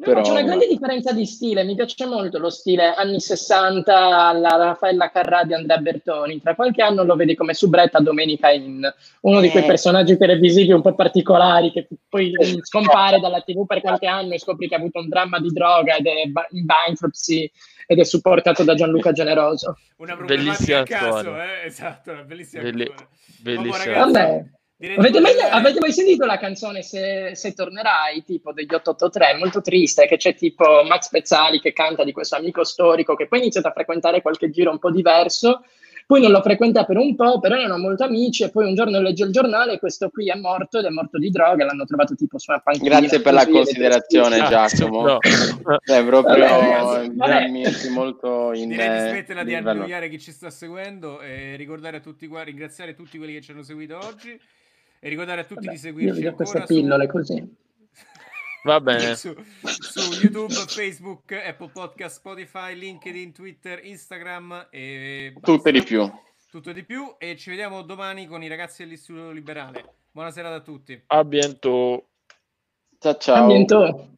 No, Però... C'è una grande differenza di stile, mi piace molto lo stile anni 60 alla Raffaella Carrà di Andrea Bertoni. Tra qualche anno lo vedi come subretta Domenica In, uno di quei eh. personaggi televisivi un po' particolari che poi scompare dalla TV per qualche anno e scopri che ha avuto un dramma di droga ed è in bankruptcy ed è supportato da Gianluca Generoso. Una bellissima caso, eh? esatto, una bellissima Belli- bellissima. Avete mai, avete mai, sentito la canzone se, se, tornerai, tipo degli 883, molto triste, che c'è tipo Max Pezzali che canta di questo amico storico che poi ha iniziato a frequentare qualche giro un po' diverso poi non lo frequenta per un po', però erano molto amici e poi un giorno legge il giornale e questo qui è morto ed è morto di droga, l'hanno trovato tipo su una panchina. Grazie per la considerazione Giacomo. No. è proprio Vabbè, molto in Direi di smetterla di annoiare chi ci sta seguendo e ricordare a tutti qua, ringraziare tutti quelli che ci hanno seguito oggi e ricordare a tutti Vabbè, di seguirci io queste pillole su... così. Va bene. Su, su, YouTube, Facebook, Apple Podcast, Spotify, LinkedIn, Twitter, Instagram e basta. tutte di più. Tutto di più e ci vediamo domani con i ragazzi dell'Istituto Liberale. Buonasera a tutti. A bientôt. Ciao ciao. A bientôt.